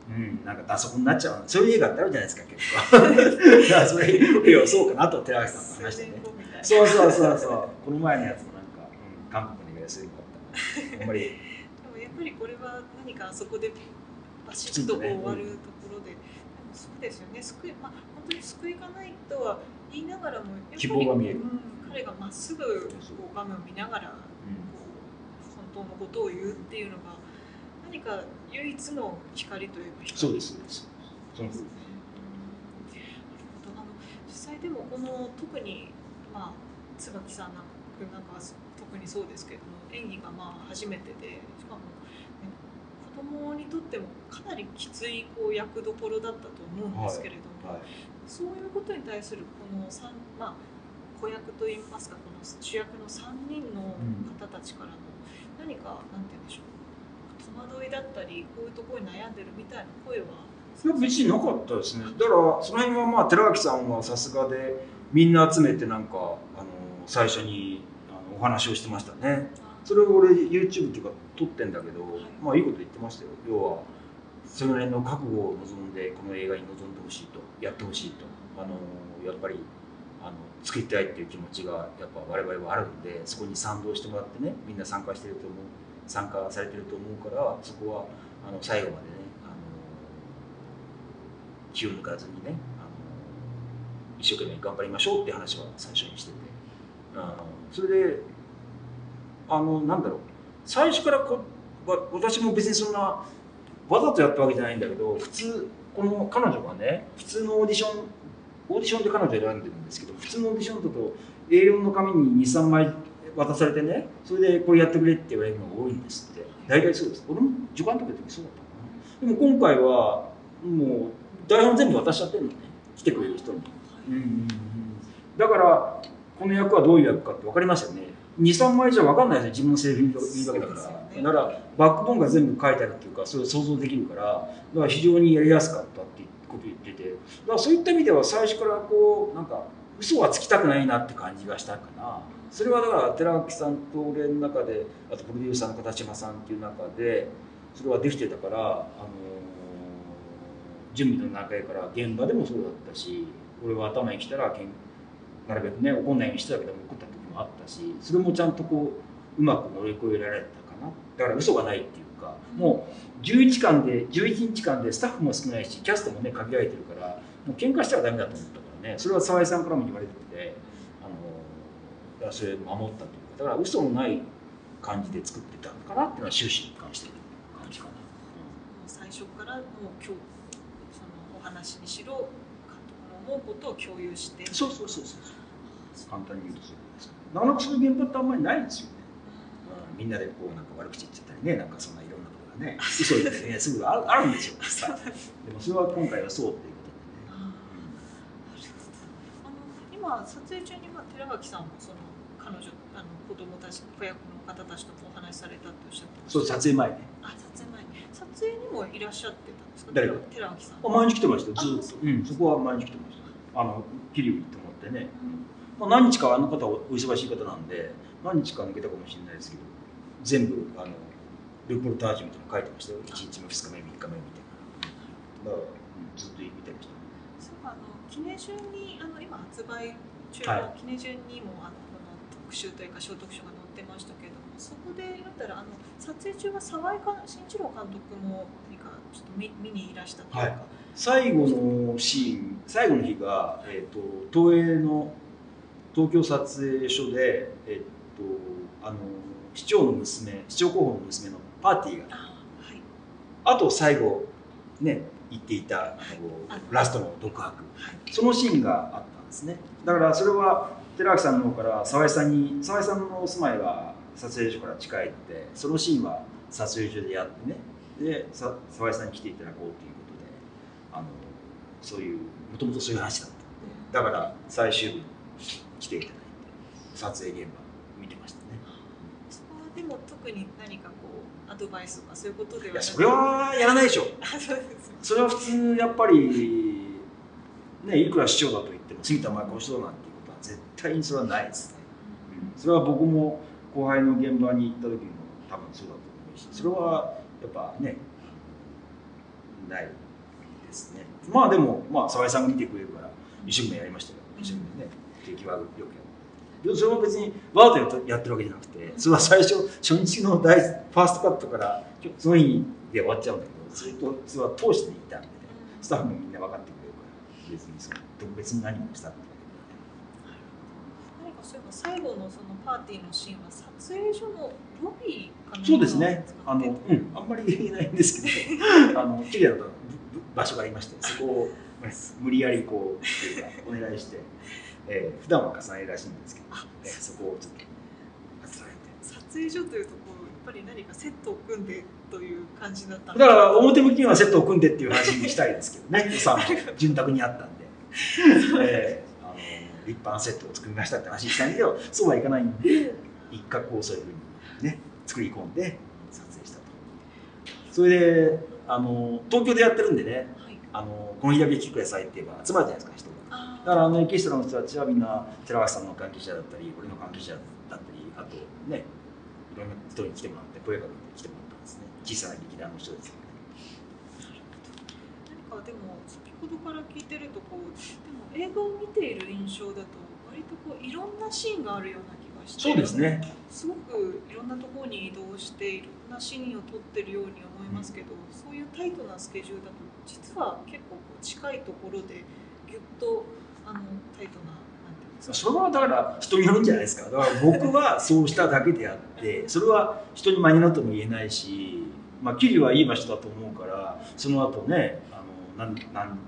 うん、なんか打足になっちゃう そういう映画ってあるじゃないですか結構だからそれいやそうかなと寺脇さんと話してね。そうそうそうそう。この前のやつもなんか、うん、韓国の映画ですごかったな。あんまりは何かあそこでバシッと終わるところで、でもそうですよね。救い、まあ、本当に救いがないとは言いながらもやっぱりうん、彼がまっすぐこう画面を見ながらこう本当のことを言うっていうのが何か唯一の光といえば光そうです。そうであの実際でもこの特にまあ椿さんなんかなんかは特にそうですけれども演技がまあ初めてでしかも、供にとってもかなりきついこう役どころだったと思うんですけれども、はいそういうことに対するこの三まあ子役といいますかこの主役の3人の方たちからの何かなんて言うんでしょう戸惑いだったりこういうところに悩んでるみたいな声はいや別になかったですね。だからその辺はまあ寺脇さんはさすがでみんな集めてなんかあの最初にあのお話をしてましたね。それを俺 YouTube っていうか撮ってんだけど、まあいいこと言ってましたよ。要はそれなりの覚悟を望んでこの映画に臨んでほしいとやってほしいと。あのやっぱりあの作りたいっていう気持ちがやっぱ我々はあるんでそこに賛同してもらってねみんな参加してると思う参加されてると思うからそこはあの最後までねあの気を抜かずにねあの一生懸命頑張りましょうって話は最初にしてて。あのそれであのなんだろう。最初からこ私も別にそんなわざとやったわけじゃないんだけど普通この彼女がね普通のオーディションオーディションで彼女選んでるんですけど普通のオーディションだと A4 の紙に23枚渡されてねそれでこれやってくれって言われるのが多いんですって。大体そうです。俺も助監督の時そうだったかな。でも今回はもう台本全部渡しちゃってるのね。来てくれる人に、うん、だからこの役はどういう役かって分かりますよね。23枚じゃ分かんないですよ。自分のセリフ言うわけだから、ね。だからバックボーンが全部書いてあるっていうかそれを想像できるから。だから非常にやりやすかったっていうことを言ってて。だからそういった意味では最初からこうなんか嘘はつきたくないなって感じがしたかな。それはだから寺脇さんと俺の中であとプロデューサーの片島さんっていう中でそれはできてたから、あの準備の中やから現場でもそうだったし俺は頭に来たらけんなるべくね怒んないようにしてたけど怒った時もあったしそれもちゃんとこううまく乗り越えられたかな。だから嘘がないっていうかもう11間で11日間でスタッフも少ないしキャストもね限られてるからもう喧嘩したらダメだと思ったからね。それは沢井さんからも言われててあのそれを守ったというかだから嘘のない感じで作ってたのかなっていうのは終始に関してる感じかな。もう最初からもう今日そのお話にしろ思うことを共有して。そうそうそうそう。簡単に言うとそうですなかなかそういう現場ってあんまりないんですよね、うん。みんなでこうなんか悪口言っちゃったりねなんかそんないろんなことがね 嘘言ってねすぐあるあるんですよ。でもそれは今回はそうっていうことでね。あの今撮影中にまあ寺脇さんもその彼女あの子供たち子役の方たちとお話しされたっておっしゃってました。そう撮影前ね。あ撮影前に。撮影にもいらっしゃってたんですか？誰が寺脇さん。あ毎日来てましたよずっと。う。んそこは毎日来てました。あの桐生行ってもらってね、まあ、何日かあの方はお忙しい方なんで何日か抜けたかもしれないですけど全部あのルポルタージュみたいなの書いてましたよ。1日目2日目3日目みたいな。だから、うん、ずっと見てました。そうあの記念順にあの今発売中はの記念順にもあのこの特集というか小特集が載ってましたけれどもそこで言ったらあの撮影中は沢井か慎一郎監督も何かちょっと見見にいらしたというか、はい。最後のシーン最後の日が、えー、と東映の東京撮影所で、えー、とあの市長の娘市長候補の娘のパーティーがあはい。あと最後ね言っていたあのあラストの独白。はい。そのシーンがあったんですね。だからそれは寺脇さんの方から沢井さんに沢井さんのお住まいは撮影所から近いのでそのシーンは撮影所でやってね。でさ沢井さんに来ていただこうということであのそういうもともとそういう話だったんで。だから最終日。に来ていただいて撮影現場見てましたね。そこはでも特に何かこうアドバイスとかそういうことではなくいやそれはやらないでしょ。あそうです。それは普通やっぱりねいくら市長だと言っても杉田前この人だなんていうことは絶対にそれはないですね、うん、それは僕も後輩の現場に行った時も多分そうだと思うしそれはやっぱねないですね。まあでもまあ沢井さんが見てくれるから一生懸命やりましたよ。一生懸命ね敵はよくやってでそれは別にわざとやってるわけじゃなくてそれは最初初日の大ファーストカットからその日で終わっちゃうんだけどずっとそれは通していたんでねスタッフもみんな分かってくれるから別にその特別に何もしたってわけではない。何かそういえば最後のそのパーティーのシーンは撮影所のロビーかなそうですね。あの、うん、あんまり言えないんですけど あの綺麗な場所がありましてそこを無理やりこうお願いして、えー、普段は重ねらしいんですけど、えー、そこをちょっと撮影所というとこうやっぱり何かセットを組んでという感じだっただから表向きにはセットを組んでっていう話にしたいですけどね予算も潤沢にあったんで、えー、あの立派なセットを作りましたって話したんだけどそうはいかないんで一角をそういうふうにね作り込んで撮影したと。それであの東京でやってるんでね、はい、あのこの日だけ来てくださいって言えば集まるじゃないですか人がだからあのエキストラの人たちはみんな寺脇さんの関係者だったり俺の関係者だったりあとねいろんな人に来てもらって声かけて来てもらったんですね小さな劇団の人ですよね何かでも先ほどから聞いてるとこうでも映画を見ている印象だと割とこういろんなシーンがあるような気がしてそうですね。すごくいろんなところに移動していろんなシーンを撮ってるように思いますけど、うん、そういうタイトなスケジュールだと実は結構こう近いところでぎゅっとあのタイトなそれはだから人によるんじゃないですか。だから僕はそうしただけであってそれは人に真似ろとも言えないし、まあ、桐生はいい場所だと思うからその後ねあのなんなん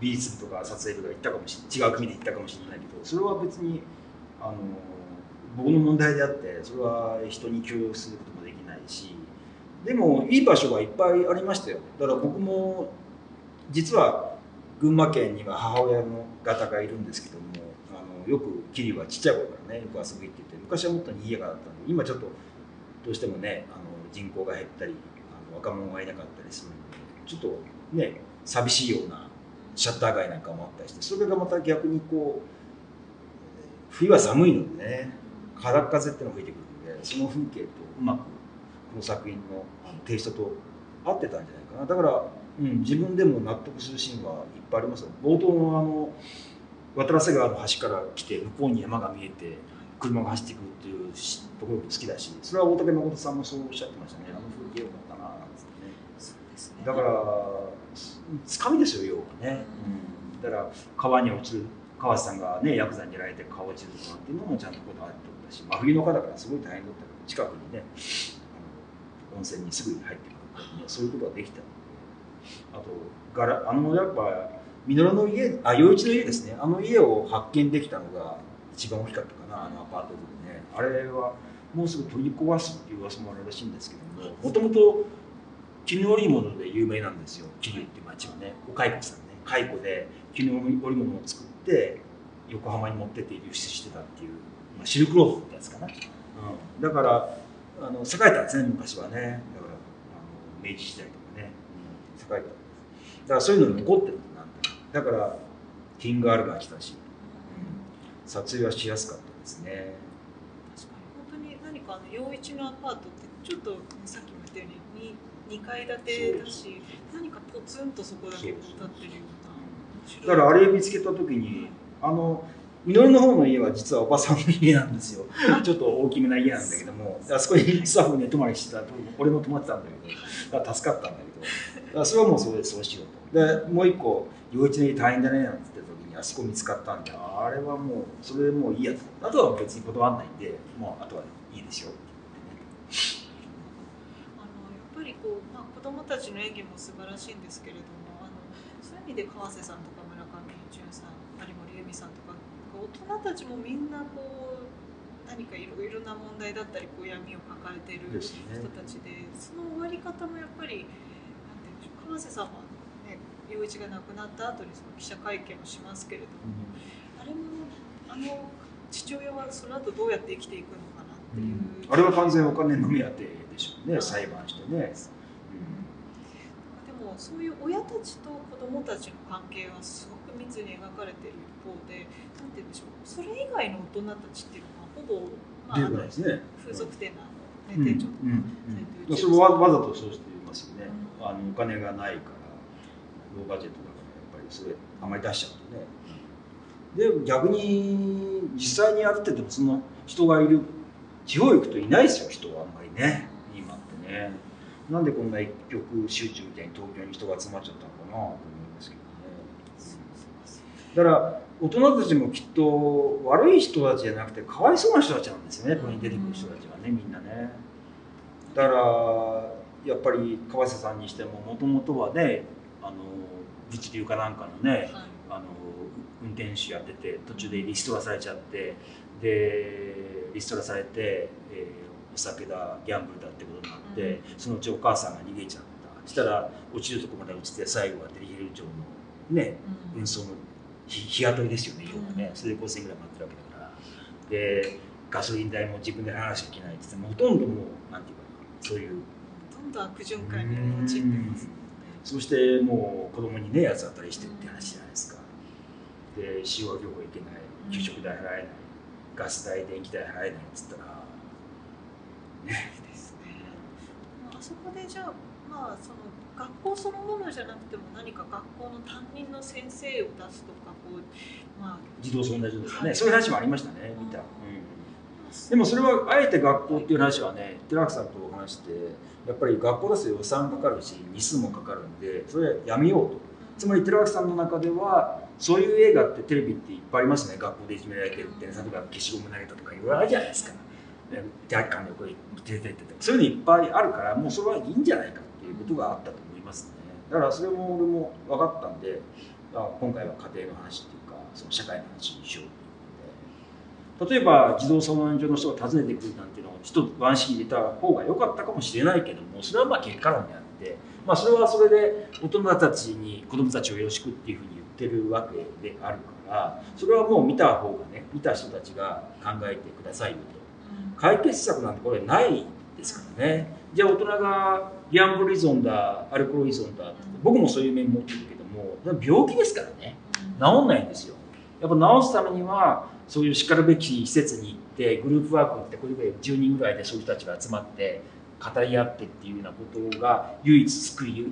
美術部とか撮影部が行ったかもしれない違う国で行ったかもしれないけどそれは別にあの僕の問題であってそれは人に強要することもできないしでもいい場所がいっぱいありましたよ。だから僕も実は群馬県には母親の方がいるんですけどもあのよく桐生はちっちゃい頃からねよく遊びに行ってて昔はもっと賑やかだったんで今ちょっとどうしてもねあの人口が減ったりあの若者がいなかったりするんでちょっとね寂しいようなシャッター街なんかもあったりしてそれがまた逆にこう冬は寒いのでね空っ風っていうのが吹いてくるんでその風景とうまくこの作品のテイストと合ってたんじゃないかな。だから、うん、自分でも納得するシーンはいっぱいありますよ。冒頭のあの渡良瀬川の橋から来て向こうに山が見えて車が走ってくるっていうところも好きだしそれは大竹誠さんもそうおっしゃってましたね。あの風景よかったななんつってね。ね。だからつかみですよ要はね、うん、だから川に落ちる川瀬さんがねヤクザに出られて川落ちるとかっていうのもちゃんとこだわってたし真冬の方だからすごい大変だったけど近くにねあの温泉にすぐに入ってくるね、そういうことができた。のであとガラあのやっぱ稔の家あ陽一の家ですね。あの家を発見できたのが一番大きかったかなあのアパートでね。あれはもうすぐ取り壊すっていう噂もあるらしいんですけどももともと絹織物で有名なんですよ。桐生っていう町はね。お蚕さんね。蚕で絹織物を作って横浜に持ってって輸出してたっていう、まあ、シルクロードってやつかな、うん、だからあの栄えたんですね昔はね。だからあの明治時代とかね、うん、栄えただからそういうのに残ってるだからキングアルが来たし、うん、撮影はしやすかったですね。確かに。本当に何かあの陽一のアパートってちょっとさっきも言ったように 2, 2階建てだし何かポツンとそこだけ立ってるようなだからあれ見つけた時にあの祈の方の家は実はおばさんの家なんですよ。ちょっと大きめな家なんだけどもあそこにスタッフ寝泊まりしてた俺も泊まってたんだけど助かったんだけどそれはもうそれでそうしようとでもう一個幼稚園大変だねなんて言った時にあそこ見つかったんであれはもうそれでもういいやつ。あとは別に断らないんでもうあとはいいですよあのやっぱりこう、まあ、子供たちの演技も素晴らしいんですけれどもあのそういう意味で川瀬さんとか村上淳さん有森由美さんとか大人たちもみんなこう何かいろいろな問題だったりこう闇を抱えている人たちで、ね、その終わり方もやっぱりなんていうんでしょう川瀬さんは陽一が亡くなった後にその記者会見をしますけれども、うん、あれもあの父親はその後どうやって生きていくのかなっていう、うん、あれは完全お金の目当てでしょうね裁判してね、でもそういう親たちと子供たちの関係はすごく密に描かれている一方でなんて言うんでしょうそれ以外の大人たちっていうのはほぼ、まあ、ね、風俗店の、ね、店長とか、うん、それわわざとそうしてあのお金がないからローバジェットだからやっぱりそれあまり出しちゃうとね。で逆に実際にやるっててもその人がいる地方行くといないですよ人はあんまりね。今ってね。なんでこんな一極集中みたいに東京に人が集まっちゃったのかなと思いますけどね、だから大人たちもきっと悪い人たちじゃなくてかわいそうな人たちなんですよね。ここに出てくる人たちはねみんなね。だからやっぱり川瀬さんにしてももともとはねあの物流かなんかのね、はい、あの運転手やってて途中でリストラされちゃってでリストラされて、えー、お酒だギャンブルだってことになって、うん、そのうちお母さんが逃げちゃった。そしたら落ちるとこまで落ちて最後はデリヘル町のね、うん、運送の日雇いですよね要はね、それで5000円ぐらい待ってるわけだから。でガソリン代も自分で払わなきゃいけないって言ってほとんどもうなんていうかそういうほとんど悪循環に陥ってます。ねそしてもう子供にね八つ当たりしてって話じゃないですか。で使用業法いけない給食代払えない、ガス代電気代払えないっつったらね。ですね。あそこでじゃあまあその学校そのものじゃなくても何か学校の担任の先生を出すとかこう、まあ、児童相談所ですかね、はい、そういう話もありましたね見た、うん、でもそれはあえて学校っていう話はね寺脇さんと話してやっぱり学校出す予算かかるし日数もかかるんでそれやめようと。つまり寺脇さんの中ではそういう映画ってテレビっていっぱいありますね。学校でいじめられてるって例えば消しゴム投げたとかいろいろあるじゃないですか。手空き館でこれ出てって。そういうのいっぱいあるからもうそれはいいんじゃないかっていうことがあったと思いますね。だからそれも俺も分かったんで今回は家庭の話っていうかその社会の話にしようと例えば児童相談所の人が訪ねてくるなんていうのを一つワンシーン入れた方が良かったかもしれないけどもそれはまあ結果論であってまあそれはそれで大人たちに子供たちをよろしくっていうふうに言ってるわけであるからそれはもう見た方がね見た人たちが考えてくださいよと。解決策なんてこれないですからね。じゃあ大人がギャンブル依存だアルコール依存だって僕もそういう面持ってるけども病気ですからね。治んないんですよ。やっぱ治すためにはそういうしかるべき施設に行ってグループワークってこれぐらい10人ぐらいでそういう人たちが集まって語り合ってっていうようなことが唯一救い治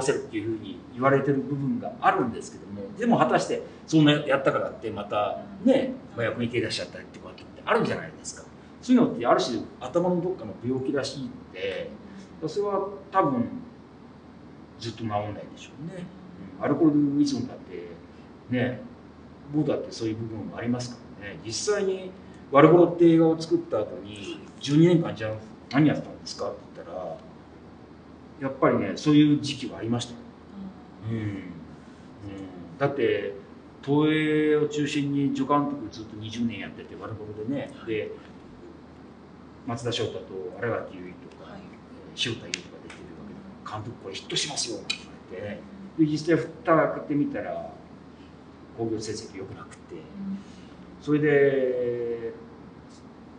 せるっていうふうに言われてる部分があるんですけどもでも果たしてそんなやったからってまたね麻薬に手出しちゃったりってことってあるじゃないですか。そういうのってある種頭のどっかの病気らしいのでそれは多分ずっと治んないでしょうね、うん、アルコール依存だってね僕だってそういう部分もありますからね。実際に「悪ロって映画を作った後に12年間じゃあ何やったんですかって言ったらやっぱりねそういう時期はありましたよ、うん、うん、だって東映を中心に助監督ずっと20年やってて悪ロでね。で松田翔太と新垣結衣とか、はい、塩田優とか出てるわけだから監督これヒットしますよなんて言われて、で実際蓋開けてみたら興行成績良くなくて、うん、それで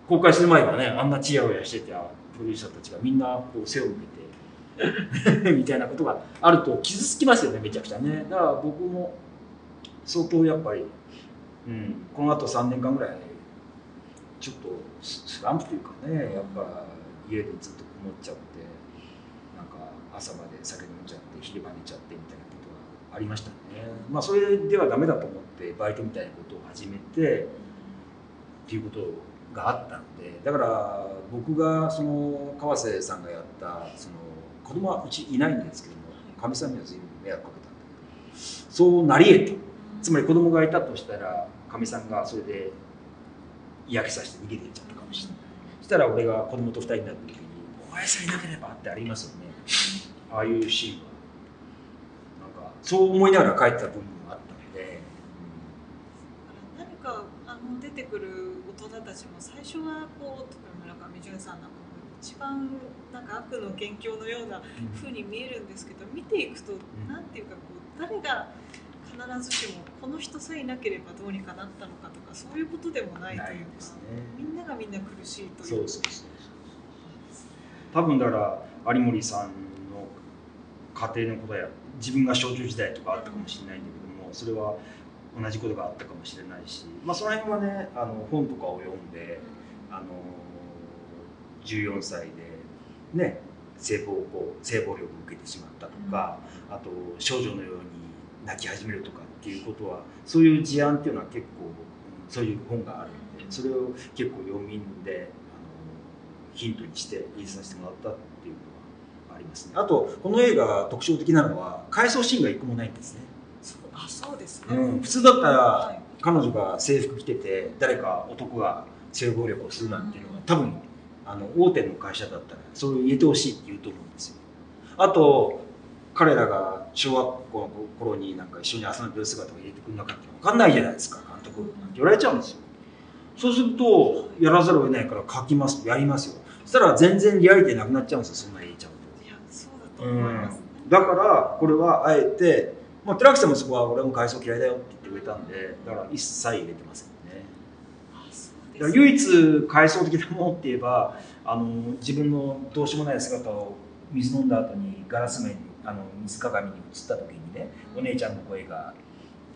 公開する前はねあんなチヤホヤしててプロデューサーたちがみんなこう背を向けて みたいなことがあると傷つきますよねめちゃくちゃね。だから僕も相当やっぱり、うん、このあと3年間ぐらいちょっとスランプというかねやっぱ家でずっとこもっちゃってなんか朝まで酒飲んじゃって昼間寝ちゃってみたいなありましたね。まあそれではダメだと思ってバイトみたいなことを始めてっていうことがあったのでだから僕がその川瀬さんがやったその子供はうちいないんですけどもかみさんには随分迷惑かけたんだけどそうなり得てつまり子供がいたとしたらかみさんがそれで嫌気させて逃げていっちゃったかもしれない。そしたら俺が子供と二人になった時に「お前さえいなければ」ってありますよね。ああいうシーンは。そう思いながら帰った部分もあったので、うん、何かあの出てくる大人たちも最初はこう特に村上淳さんなんかも一番なんか悪の元凶のようなふうに見えるんですけど、見ていくと、うん、なんていうかこう誰が必ずしもこの人さえいなければどうにかなったのかとかそういうことでもないというか、ね、みんながみんな苦しいというそう。多分だから有森さんの家庭のことや自分が少女時代とかあったかもしれないんだけどもそれは同じことがあったかもしれないし、まあ、その辺はねあの本とかを読んであの14歳でね性暴行性暴力を受けてしまったとか、うん、あと少女のように泣き始めるとかっていうことはそういう事案っていうのは結構そういう本があるんでそれを結構読みんであのヒントにして入れさせてもらったりますね。あとこの映画特徴的なのは回想シーンが一個もないんですね。そうあそうですね、うん、普通だったら、はい。彼女が制服着てて誰か男が性暴力をするなんていうのは多分あの大手の会社だったらそれを入れてほしいって言うと思うんですよ。あと彼らが小学校の頃になんか一緒に遊んでる姿を入れてくるのかって分かんないじゃないですか。監督なんて言われちゃうんですよ。そうするとやらざるを得ないから書きますやりますよ。そしたら全然リアリティなくなっちゃうんですよそんな入れちゃと思います、だからこれはあえて、まあ、寺木さんもそこは俺も海藻嫌いだよって言ってくれたんでだから一切入れてませんね。あそうだからです唯一階層的なものって言えばあの自分のどうしようもない姿を水飲んだ後にガラス面にあの水鏡に映った時にねお姉ちゃんの声が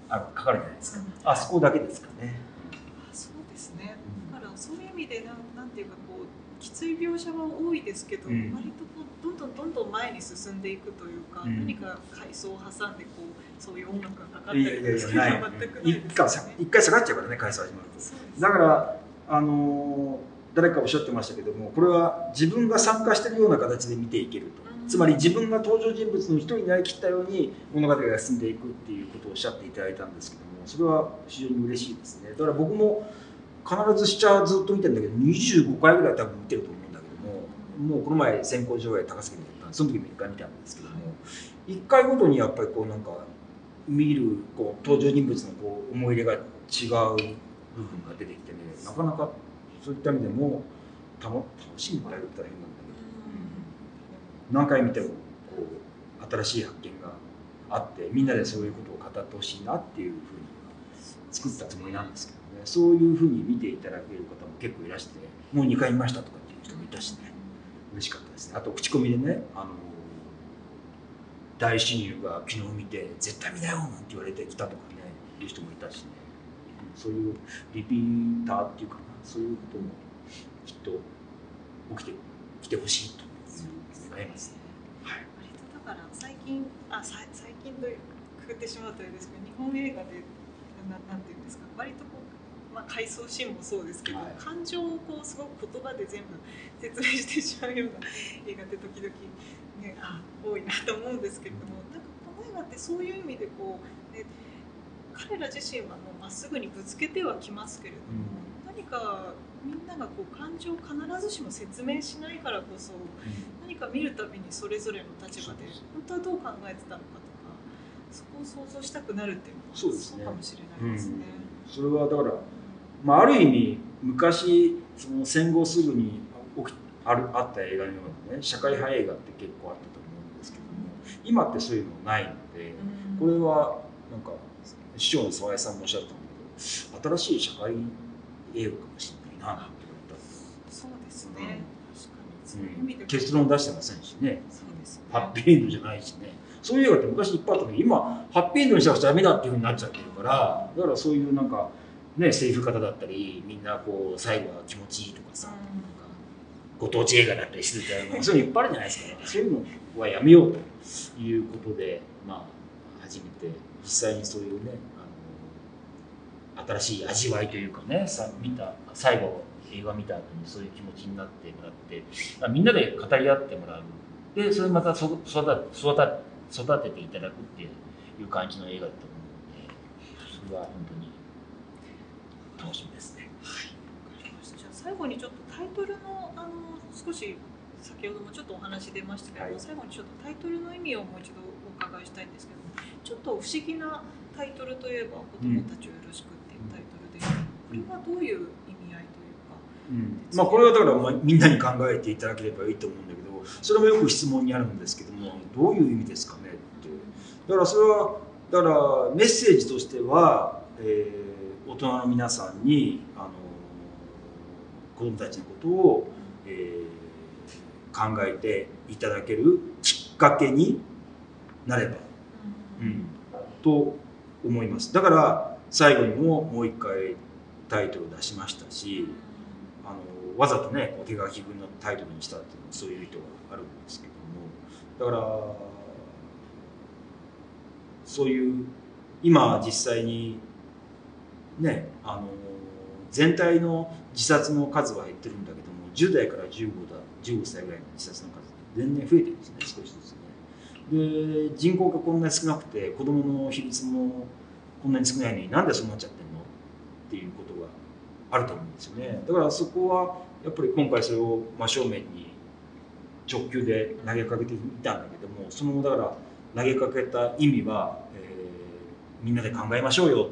あのかかるじゃないですか。うん。あそこだけですかね、あそうですね。だからそういう意味でなんなんていうかこうきつい描写は多いですけど、うん。割とどんどんどんどん前に進んでいくというか、うん。何か階層を挟んでこうそういう音楽がかかったりとかそういいうのは全くない一です回さ一回下がっちゃうからね階層始まると。だから、あのー誰かおっしゃってましたけどもこれは自分が参加しているような形で見ていけると、うん。つまり自分が登場人物の一人になりきったように物語が進んでいくっていうことをおっしゃっていただいたんですけどもそれは非常に嬉しいですね。だから僕も必ずしちゃずっと見てるんだけど25回ぐらい多分見てると思うももうこの前先行上映高杉でやったその時も1回見たんですけども1回ごとにやっぱりこうなんか見るこう登場人物のこう思い入れが違う部分が出てきてねなかなかそういった意味でもたの楽しみって言ったら変なんだけど何回見てもこう新しい発見があってみんなでそういうことを語ってほしいなっていうふうに作ったつもりなんですけどね。そういうふうに見ていただける方も結構いらしてもう2回見ましたとかっていう人もいたしね嬉しかったですね。あと口コミでねあの大親友が昨日見て絶対見なよなんて言われてきたとかねいう人もいたしね。うんそういうリピーターっていうかなそういうこともきっと起きてきてほしいと願いますね。はい。割とだから最近あさ最近というくくってしまうとあれですけど日本映画でななんていうんですか割とこう、まあ、回想シーンもそうですけど、はい。感情をこうすごく言葉で全部説明してしまうような映画って時々ねあ多いなと思うんですけれどもなんかこの映画ってそういう意味でこう、ね、彼ら自身はもうまっすぐにぶつけてはきますけれども、何かみんながこう感情を必ずしも説明しないからこそ何か見るたびにそれぞれの立場で本当はどう考えてたのかとかそこを想像したくなるっていうのはそうかもしれないですね。それはだから、まあ、ある意味昔その戦後すぐに起きあるあった映画のようなね社会派映画って結構あったと思うんですけども今ってそういうのないのでうんこれはなんか師匠の沢井さんもおっしゃったんだけど新しい社会映画かもしれないなってそうですね、確かにそう言われた、いう意味でも結論出してません。しねそうですね。ハッピーエンドじゃないしね。そういう映画って昔いっぱいあったけど今ハッピーエンドにしなくちゃダメだっていうふうになっちゃってるからだからそういうなんかねセリフ方だったりみんなこう最後は気持ちいいとかさ、なんかご当地映画だったりするってそういうのいっぱいあるじゃないですかそういうのはやめようということでまあ初めて実際にそういうねあの新しい味わいというかねさ見た最後映画見た後にそういう気持ちになってもらってあみんなで語り合ってもらう。でそれまたそ育育育てていただくっていう感じの映画だと思うのでそれは本当に楽しみですね。じゃあ最後にちょっとタイトルのあの少し先ほどもちょっとお話出ましたけど、はい。最後にちょっとタイトルの意味をもう一度お伺いしたいんですけどちょっと不思議なタイトルといえば「子供たちをよろしく」っていうタイトルで、これはどういう意味合いというか、まあ、これはだからまあみんなに考えていただければいいと思うんだけどそれもよく質問にあるんですけどもどういう意味ですかねって。だからそれはだからメッセージとしては、えー大人の皆さんにあの子供たちのことを、えー考えていただけるきっかけになれば、うん、と思います。だから最後にももう一回タイトルを出しましたしあのわざとね手書き文のタイトルにしたっていうのはそういう意図があるんですけどもだからそういう今実際にねあの全体の自殺の数は減ってるんだけども10代から15だ15歳ぐらいの自殺の数って年々増えてるんですね少しずつね。で人口がこんなに少なくて子どもの比率もこんなに少ないのになんでそうなっちゃってるの？っていうことがあると思うんですよね。だからそこはやっぱり今回それを真正面に直球で投げかけてみたんだけどもそのだから投げかけた意味は、えーみんなで考えましょうよ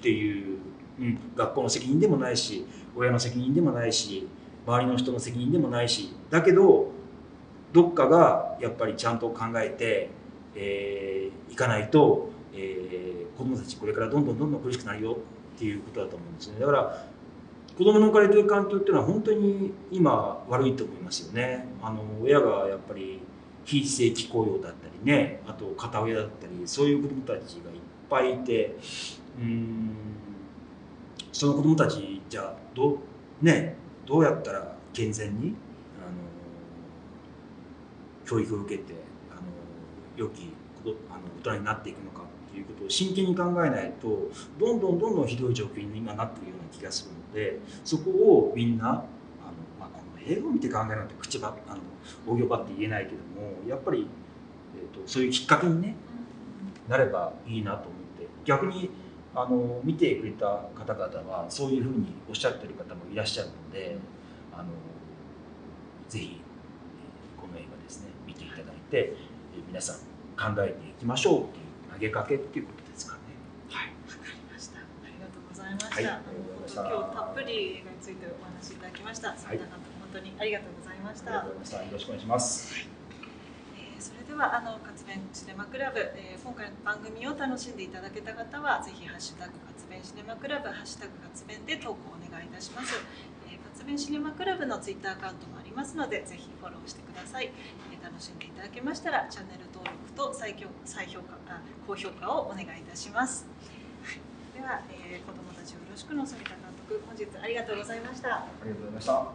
っていう、うん、学校の責任でもないし親の責任でもないし周りの人の責任でもないしだけどどっかがやっぱりちゃんと考えて、えーいかないと、えー子どもたちこれからどんどんどんどん苦しくなるよっていうことだと思うんですよね。だから子どもの置かれている環境っていうのは本当に今悪いと思いますよね。あの親がやっぱり非正規雇用だったりねあと片親だったりそういう子どもたちがいっぱいいてうーん。その子どもたちじゃあどうねどうやったら健全にあの教育を受けてあの良きあの大人になっていくのかっていうことを真剣に考えないとどんどんどんどんひどい状況に今なっているような気がするのでそこをみんなあの、まあ、この映画を見て考えるのって口ばあの大行ばって言えないけどもやっぱり、えー、とそういうきっかけにねなればいいなと思って逆にあの見てくれた方々はそういうふうにおっしゃってる方もいらっしゃるのであのぜひえーこの映画ですね見ていただいてえー皆さん考えていきましょうっていう投げかけっていうことですかね。はいわかりました。ありがとうございました。はいあの今日たっぷり映画についてお話しいただきました。はい本当にありがとうございました。ありがとうございました。よろしくお願いします。えーそれではあの活弁シネマクラブ、えー今回の番組を楽しんでいただけた方はぜひハッシュタグ活弁シネマクラブハッシュタグ活弁で投稿お願いいたします。えー活弁シネマクラブのツイッターアカウントもありますのでぜひフォローしてください。えー楽しんでいただけましたらチャンネル登録と再評再評価あ高評価をお願いいたします。はい、では、えー子どもたちをよろしくの反田監督本日ありがとうございました。ありがとうございました。